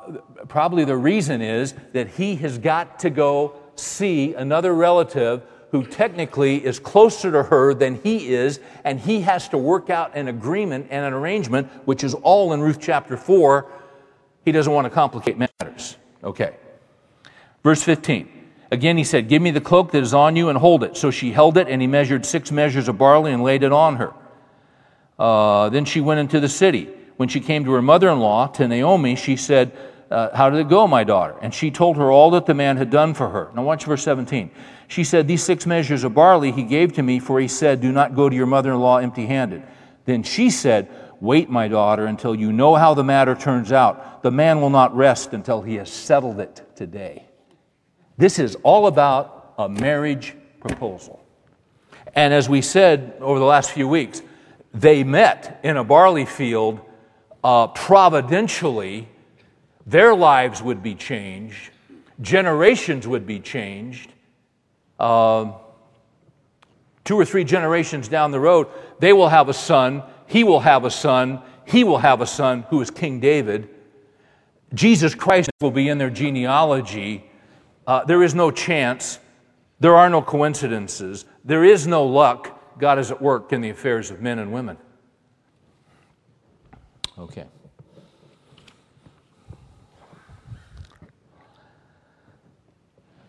probably the reason is that he has got to go see another relative who technically is closer to her than he is, and he has to work out an agreement and an arrangement, which is all in Ruth chapter 4 he doesn't want to complicate matters. Okay. Verse 15. Again, he said, Give me the cloak that is on you and hold it. So she held it, and he measured six measures of barley and laid it on her. Uh, then she went into the city. When she came to her mother in law, to Naomi, she said, uh, How did it go, my daughter? And she told her all that the man had done for her. Now, watch verse 17. She said, These six measures of barley he gave to me, for he said, Do not go to your mother in law empty handed. Then she said, Wait, my daughter, until you know how the matter turns out. The man will not rest until he has settled it today. This is all about a marriage proposal. And as we said over the last few weeks, they met in a barley field uh, providentially. Their lives would be changed, generations would be changed. Uh, two or three generations down the road, they will have a son, he will have a son, he will have a son who is King David. Jesus Christ will be in their genealogy uh, there is no chance. There are no coincidences. There is no luck. God is at work in the affairs of men and women. Okay.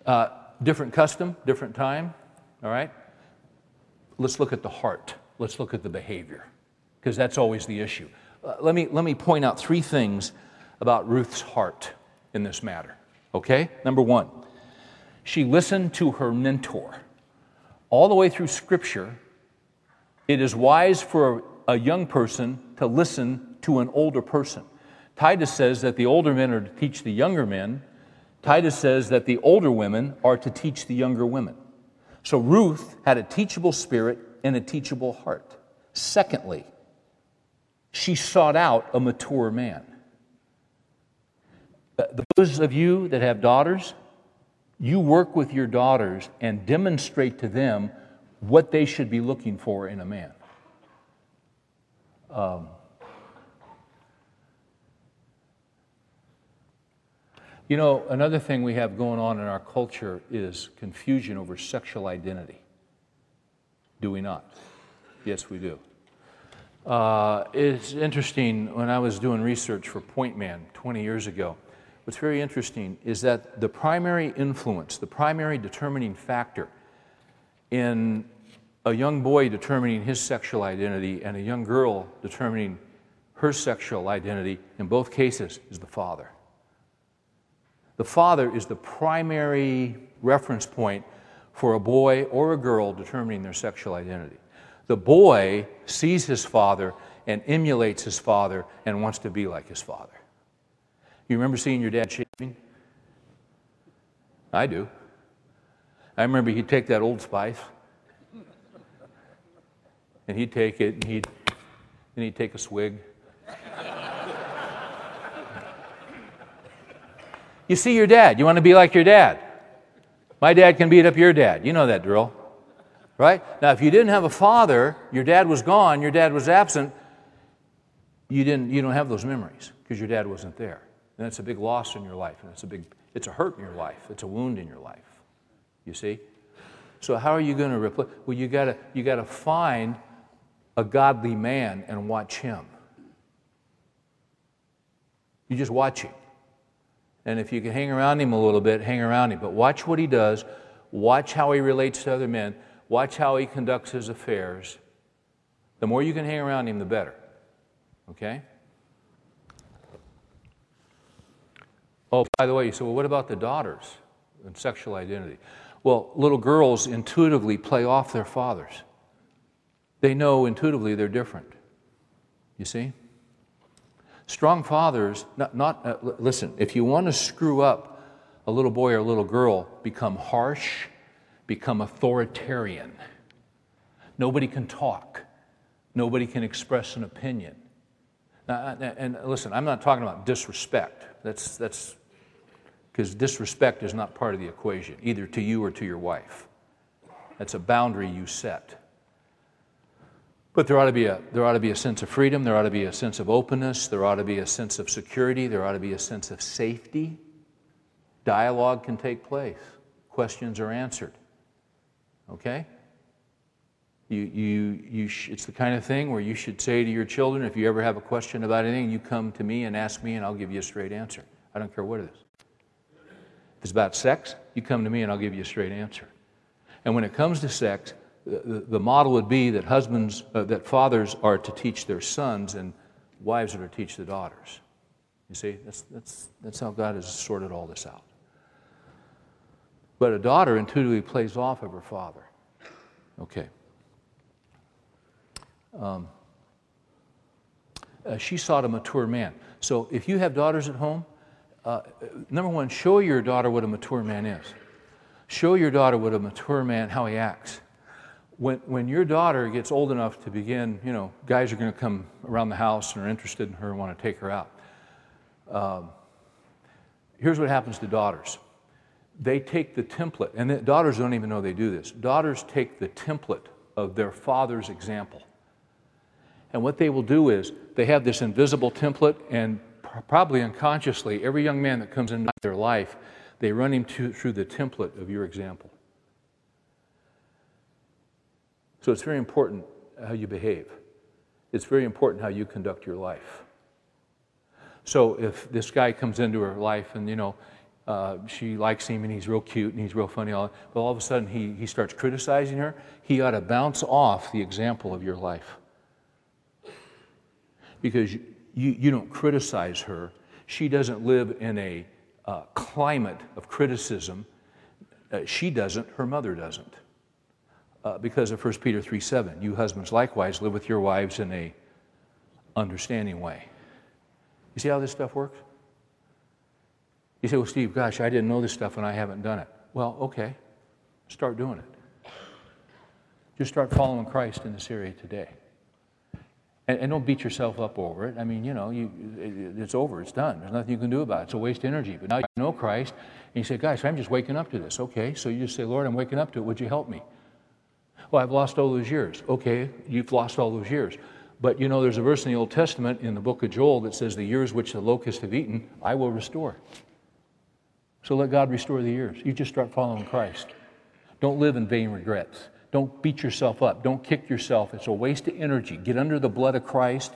Uh, different custom, different time, all right? Let's look at the heart. Let's look at the behavior, because that's always the issue. Uh, let, me, let me point out three things about Ruth's heart in this matter, okay? Number one, she listened to her mentor. All the way through Scripture, it is wise for a young person to listen to an older person. Titus says that the older men are to teach the younger men. Titus says that the older women are to teach the younger women. So Ruth had a teachable spirit and a teachable heart. Secondly, she sought out a mature man. Uh, those of you that have daughters, you work with your daughters and demonstrate to them what they should be looking for in a man. Um, you know, another thing we have going on in our culture is confusion over sexual identity. Do we not? Yes, we do. Uh, it's interesting, when I was doing research for Point Man 20 years ago, what's very interesting is that the primary influence, the primary determining factor in a young boy determining his sexual identity and a young girl determining her sexual identity, in both cases, is the father. The father is the primary reference point for a boy or a girl determining their sexual identity. The boy sees his father and emulates his father and wants to be like his father. You remember seeing your dad shaving? I do. I remember he'd take that old spice and he'd take it and he'd then he'd take a swig. you see your dad, you want to be like your dad. My dad can beat up your dad. You know that drill. Right? Now if you didn't have a father, your dad was gone, your dad was absent, you didn't you don't have those memories because your dad wasn't there. And that's a big loss in your life, and it's a big, it's a hurt in your life, it's a wound in your life. You see? So how are you going to replace? Well, you gotta you gotta find a godly man and watch him. You just watch him. And if you can hang around him a little bit, hang around him. But watch what he does, watch how he relates to other men, watch how he conducts his affairs. The more you can hang around him, the better. Okay? Oh, by the way, you said, well, what about the daughters and sexual identity? Well, little girls intuitively play off their fathers. They know intuitively they're different. You see? Strong fathers, not, not uh, listen, if you want to screw up a little boy or a little girl, become harsh, become authoritarian. Nobody can talk, nobody can express an opinion. Now, and listen, I'm not talking about disrespect. That's, that's because disrespect is not part of the equation, either to you or to your wife. That's a boundary you set. But there ought, to be a, there ought to be a sense of freedom, there ought to be a sense of openness, there ought to be a sense of security, there ought to be a sense of safety. Dialogue can take place, questions are answered. Okay? You, you, you sh- it's the kind of thing where you should say to your children, if you ever have a question about anything, you come to me and ask me, and I'll give you a straight answer. I don't care what it is. If it's about sex, you come to me and I'll give you a straight answer. And when it comes to sex, the, the model would be that husbands, uh, that fathers are to teach their sons and wives are to teach the daughters. You see, that's, that's, that's how God has sorted all this out. But a daughter intuitively plays off of her father. Okay. Um, uh, she sought a mature man. So if you have daughters at home, uh, number one, show your daughter what a mature man is. Show your daughter what a mature man, how he acts. When, when your daughter gets old enough to begin, you know, guys are going to come around the house and are interested in her and want to take her out. Um, here's what happens to daughters they take the template, and the, daughters don't even know they do this. Daughters take the template of their father's example. And what they will do is they have this invisible template, and probably unconsciously, every young man that comes into their life, they run him to, through the template of your example. So it's very important how you behave. It's very important how you conduct your life. So if this guy comes into her life and, you know, uh, she likes him and he's real cute and he's real funny, all, but all of a sudden he, he starts criticizing her, he ought to bounce off the example of your life. Because you, you don't criticize her. She doesn't live in a uh, climate of criticism. Uh, she doesn't, her mother doesn't. Uh, because of 1 Peter 3 7. You husbands likewise live with your wives in a understanding way. You see how this stuff works? You say, well, Steve, gosh, I didn't know this stuff and I haven't done it. Well, okay, start doing it. Just start following Christ in this area today. And, and don't beat yourself up over it. I mean, you know, you, it, it's over, it's done. There's nothing you can do about it. It's a waste of energy. But now you know Christ, and you say, guys, I'm just waking up to this. Okay, so you just say, Lord, I'm waking up to it. Would you help me? Well, I've lost all those years. Okay, you've lost all those years. But you know, there's a verse in the Old Testament in the book of Joel that says, The years which the locusts have eaten, I will restore. So let God restore the years. You just start following Christ. Don't live in vain regrets. Don't beat yourself up. Don't kick yourself. It's a waste of energy. Get under the blood of Christ.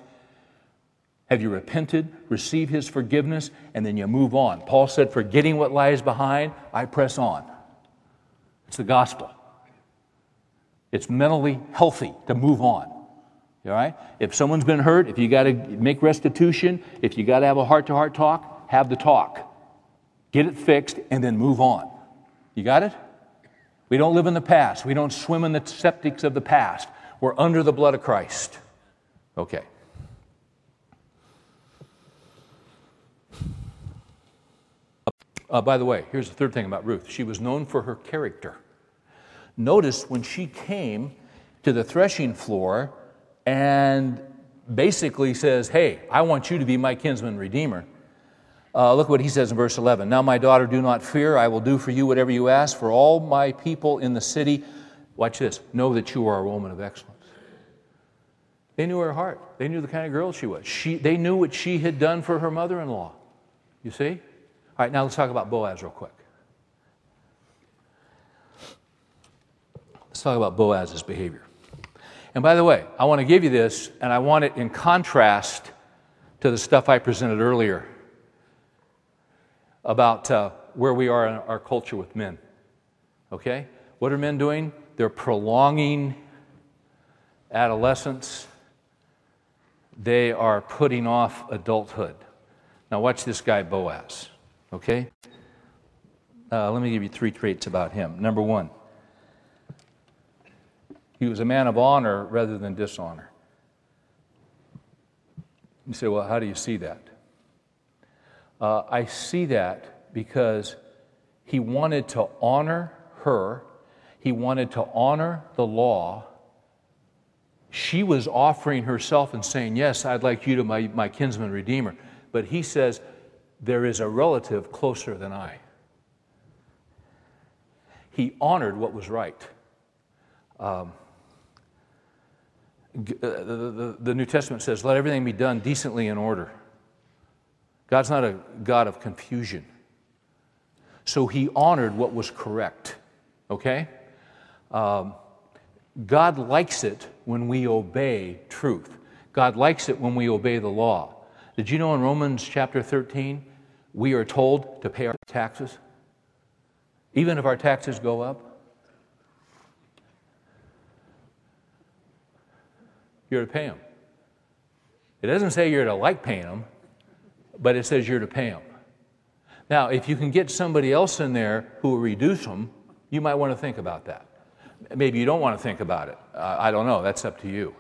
Have you repented? Receive his forgiveness, and then you move on. Paul said, Forgetting what lies behind, I press on. It's the gospel. It's mentally healthy to move on. All right? If someone's been hurt, if you got to make restitution, if you got to have a heart to heart talk, have the talk. Get it fixed and then move on. You got it? We don't live in the past. We don't swim in the septics of the past. We're under the blood of Christ. Okay. Uh, by the way, here's the third thing about Ruth. She was known for her character. Notice when she came to the threshing floor and basically says, Hey, I want you to be my kinsman redeemer. Uh, look what he says in verse 11. Now, my daughter, do not fear. I will do for you whatever you ask. For all my people in the city, watch this, know that you are a woman of excellence. They knew her heart. They knew the kind of girl she was. She, they knew what she had done for her mother in law. You see? All right, now let's talk about Boaz real quick. Let's talk about Boaz's behavior. And by the way, I want to give you this, and I want it in contrast to the stuff I presented earlier about uh, where we are in our culture with men. Okay? What are men doing? They're prolonging adolescence, they are putting off adulthood. Now, watch this guy, Boaz. Okay? Uh, let me give you three traits about him. Number one, he was a man of honor rather than dishonor. You say, well, how do you see that? Uh, I see that because he wanted to honor her, he wanted to honor the law. She was offering herself and saying, Yes, I'd like you to my, my kinsman redeemer. But he says, There is a relative closer than I. He honored what was right. Um, the, the, the New Testament says, Let everything be done decently in order. God's not a God of confusion. So he honored what was correct. Okay? Um, God likes it when we obey truth. God likes it when we obey the law. Did you know in Romans chapter 13, we are told to pay our taxes? even if our taxes go up? You're to pay them. It doesn't say you're to like paying them, but it says you're to pay them. Now, if you can get somebody else in there who will reduce them, you might want to think about that. Maybe you don't want to think about it. Uh, I don't know. That's up to you.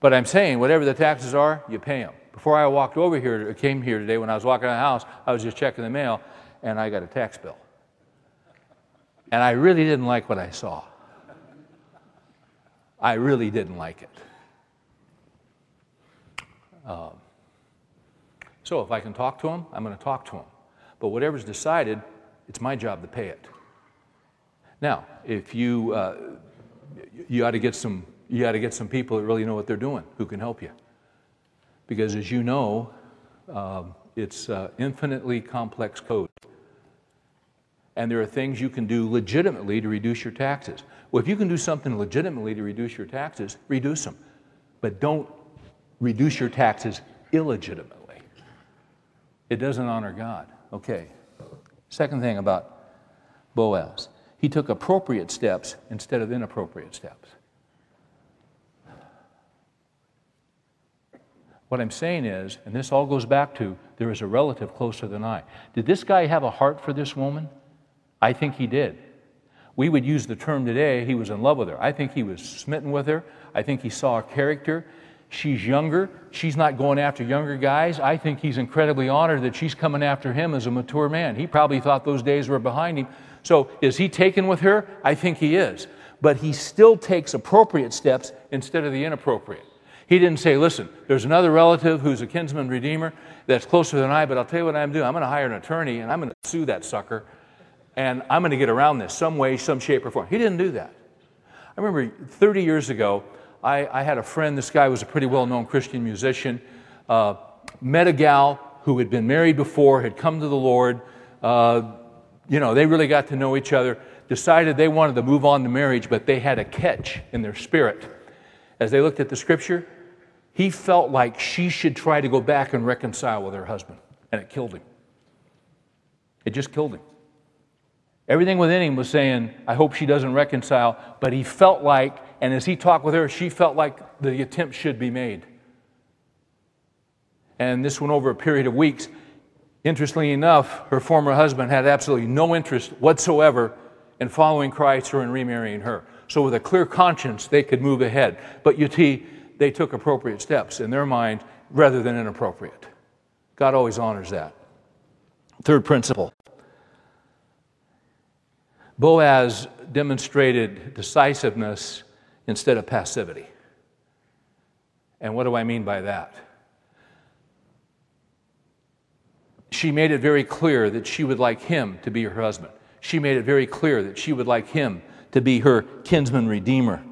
But I'm saying, whatever the taxes are, you pay them. Before I walked over here, came here today, when I was walking around the house, I was just checking the mail, and I got a tax bill. And I really didn't like what I saw. I really didn't like it. Um, so if I can talk to them, I'm going to talk to them. But whatever's decided, it's my job to pay it. Now, if you uh, you ought to get some you got to get some people that really know what they're doing who can help you. Because as you know, um, it's uh, infinitely complex code. And there are things you can do legitimately to reduce your taxes. Well, if you can do something legitimately to reduce your taxes, reduce them. But don't reduce your taxes illegitimately. It doesn't honor God. Okay. Second thing about Boaz, he took appropriate steps instead of inappropriate steps. What I'm saying is, and this all goes back to there is a relative closer than I. Did this guy have a heart for this woman? I think he did. We would use the term today, he was in love with her. I think he was smitten with her. I think he saw her character. She's younger. She's not going after younger guys. I think he's incredibly honored that she's coming after him as a mature man. He probably thought those days were behind him. So, is he taken with her? I think he is. But he still takes appropriate steps instead of the inappropriate. He didn't say, listen, there's another relative who's a kinsman redeemer that's closer than I, but I'll tell you what I'm doing. I'm going to hire an attorney and I'm going to sue that sucker and I'm going to get around this some way, some shape, or form. He didn't do that. I remember 30 years ago, I, I had a friend, this guy was a pretty well known Christian musician, uh, met a gal who had been married before, had come to the Lord. Uh, you know, they really got to know each other, decided they wanted to move on to marriage, but they had a catch in their spirit. As they looked at the scripture, he felt like she should try to go back and reconcile with her husband, and it killed him. It just killed him. Everything within him was saying, I hope she doesn't reconcile, but he felt like and as he talked with her, she felt like the attempt should be made. And this went over a period of weeks. Interestingly enough, her former husband had absolutely no interest whatsoever in following Christ or in remarrying her. So, with a clear conscience, they could move ahead. But you see, they took appropriate steps in their mind rather than inappropriate. God always honors that. Third principle Boaz demonstrated decisiveness instead of passivity. And what do I mean by that? She made it very clear that she would like him to be her husband. She made it very clear that she would like him to be her kinsman redeemer.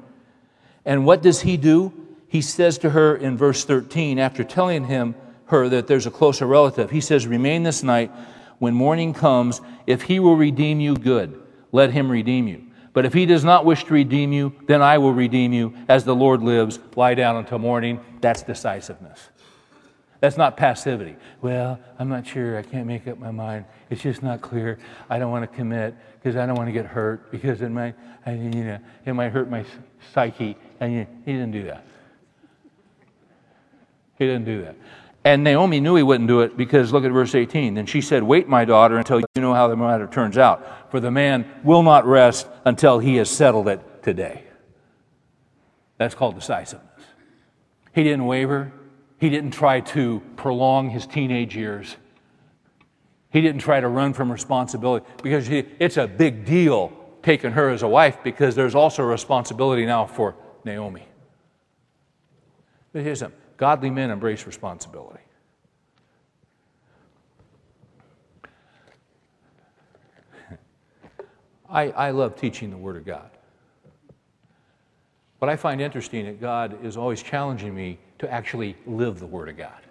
And what does he do? He says to her in verse 13, after telling him her that there's a closer relative, he says, Remain this night. When morning comes, if he will redeem you, good. Let him redeem you. But if he does not wish to redeem you, then I will redeem you. As the Lord lives, lie down until morning. That's decisiveness. That's not passivity. Well, I'm not sure. I can't make up my mind. It's just not clear. I don't want to commit because I don't want to get hurt because it might, I, you know, it might hurt my psyche. And he didn't do that. He didn't do that. And Naomi knew he wouldn't do it because look at verse 18. Then she said, Wait, my daughter, until you know how the matter turns out. For the man will not rest until he has settled it today. That's called decisiveness. He didn't waver. He didn't try to prolong his teenage years. He didn't try to run from responsibility because he, it's a big deal taking her as a wife because there's also a responsibility now for Naomi. But here's something godly men embrace responsibility. I, I love teaching the Word of God. What I find interesting is God is always challenging me to actually live the Word of God.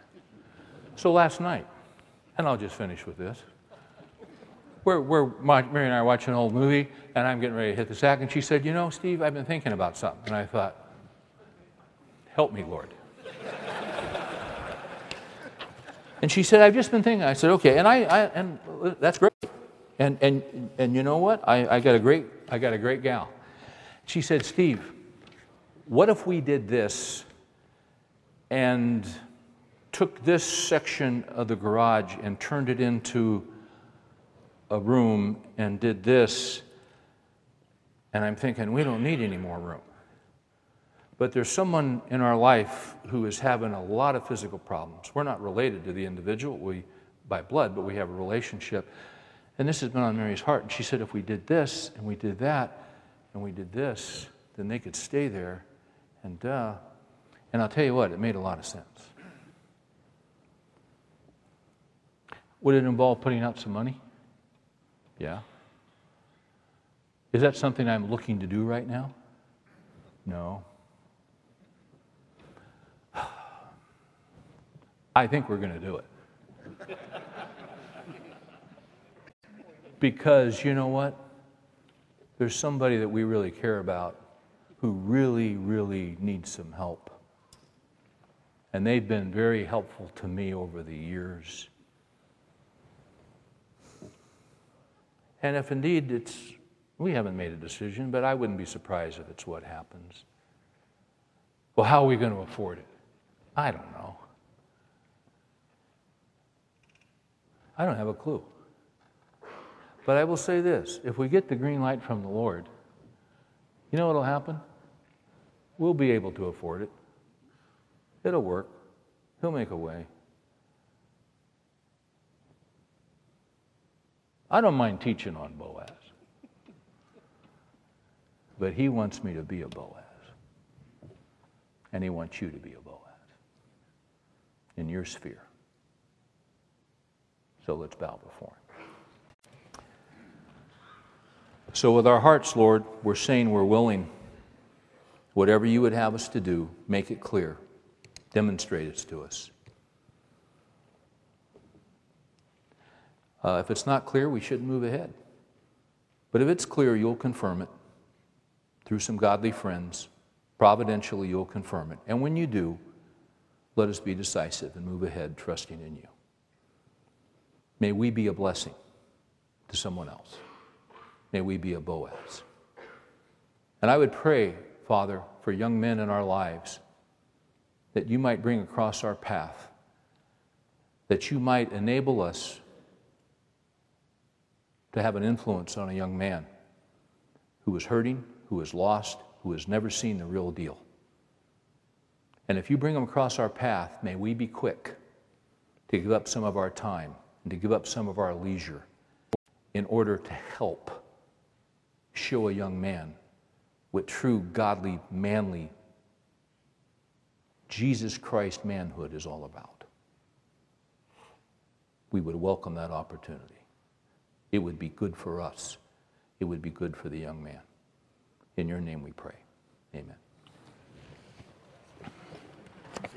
So last night, and I'll just finish with this. We're, we're, Mary and I are watching an old movie, and I'm getting ready to hit the sack, and she said, You know, Steve, I've been thinking about something. And I thought, Help me, Lord. And she said, I've just been thinking. I said, okay. And, I, I, and that's great. And, and, and you know what? I, I, got a great, I got a great gal. She said, Steve, what if we did this and took this section of the garage and turned it into a room and did this? And I'm thinking, we don't need any more room. But there's someone in our life who is having a lot of physical problems. We're not related to the individual we, by blood, but we have a relationship. And this has been on Mary's heart. And she said, if we did this and we did that and we did this, then they could stay there. And, uh, and I'll tell you what, it made a lot of sense. Would it involve putting out some money? Yeah. Is that something I'm looking to do right now? No. I think we're going to do it. because you know what? There's somebody that we really care about who really, really needs some help. And they've been very helpful to me over the years. And if indeed it's, we haven't made a decision, but I wouldn't be surprised if it's what happens. Well, how are we going to afford it? I don't know. I don't have a clue. But I will say this if we get the green light from the Lord, you know what will happen? We'll be able to afford it. It'll work. He'll make a way. I don't mind teaching on Boaz, but he wants me to be a Boaz. And he wants you to be a Boaz in your sphere. So let's bow before Him. So, with our hearts, Lord, we're saying we're willing. Whatever you would have us to do, make it clear, demonstrate it to us. Uh, if it's not clear, we shouldn't move ahead. But if it's clear, you'll confirm it through some godly friends. Providentially, you'll confirm it. And when you do, let us be decisive and move ahead, trusting in you. May we be a blessing to someone else. May we be a Boaz. And I would pray, Father, for young men in our lives that you might bring across our path, that you might enable us to have an influence on a young man who is hurting, who is lost, who has never seen the real deal. And if you bring them across our path, may we be quick to give up some of our time and to give up some of our leisure in order to help show a young man what true, godly, manly, Jesus Christ manhood is all about. We would welcome that opportunity. It would be good for us, it would be good for the young man. In your name we pray. Amen.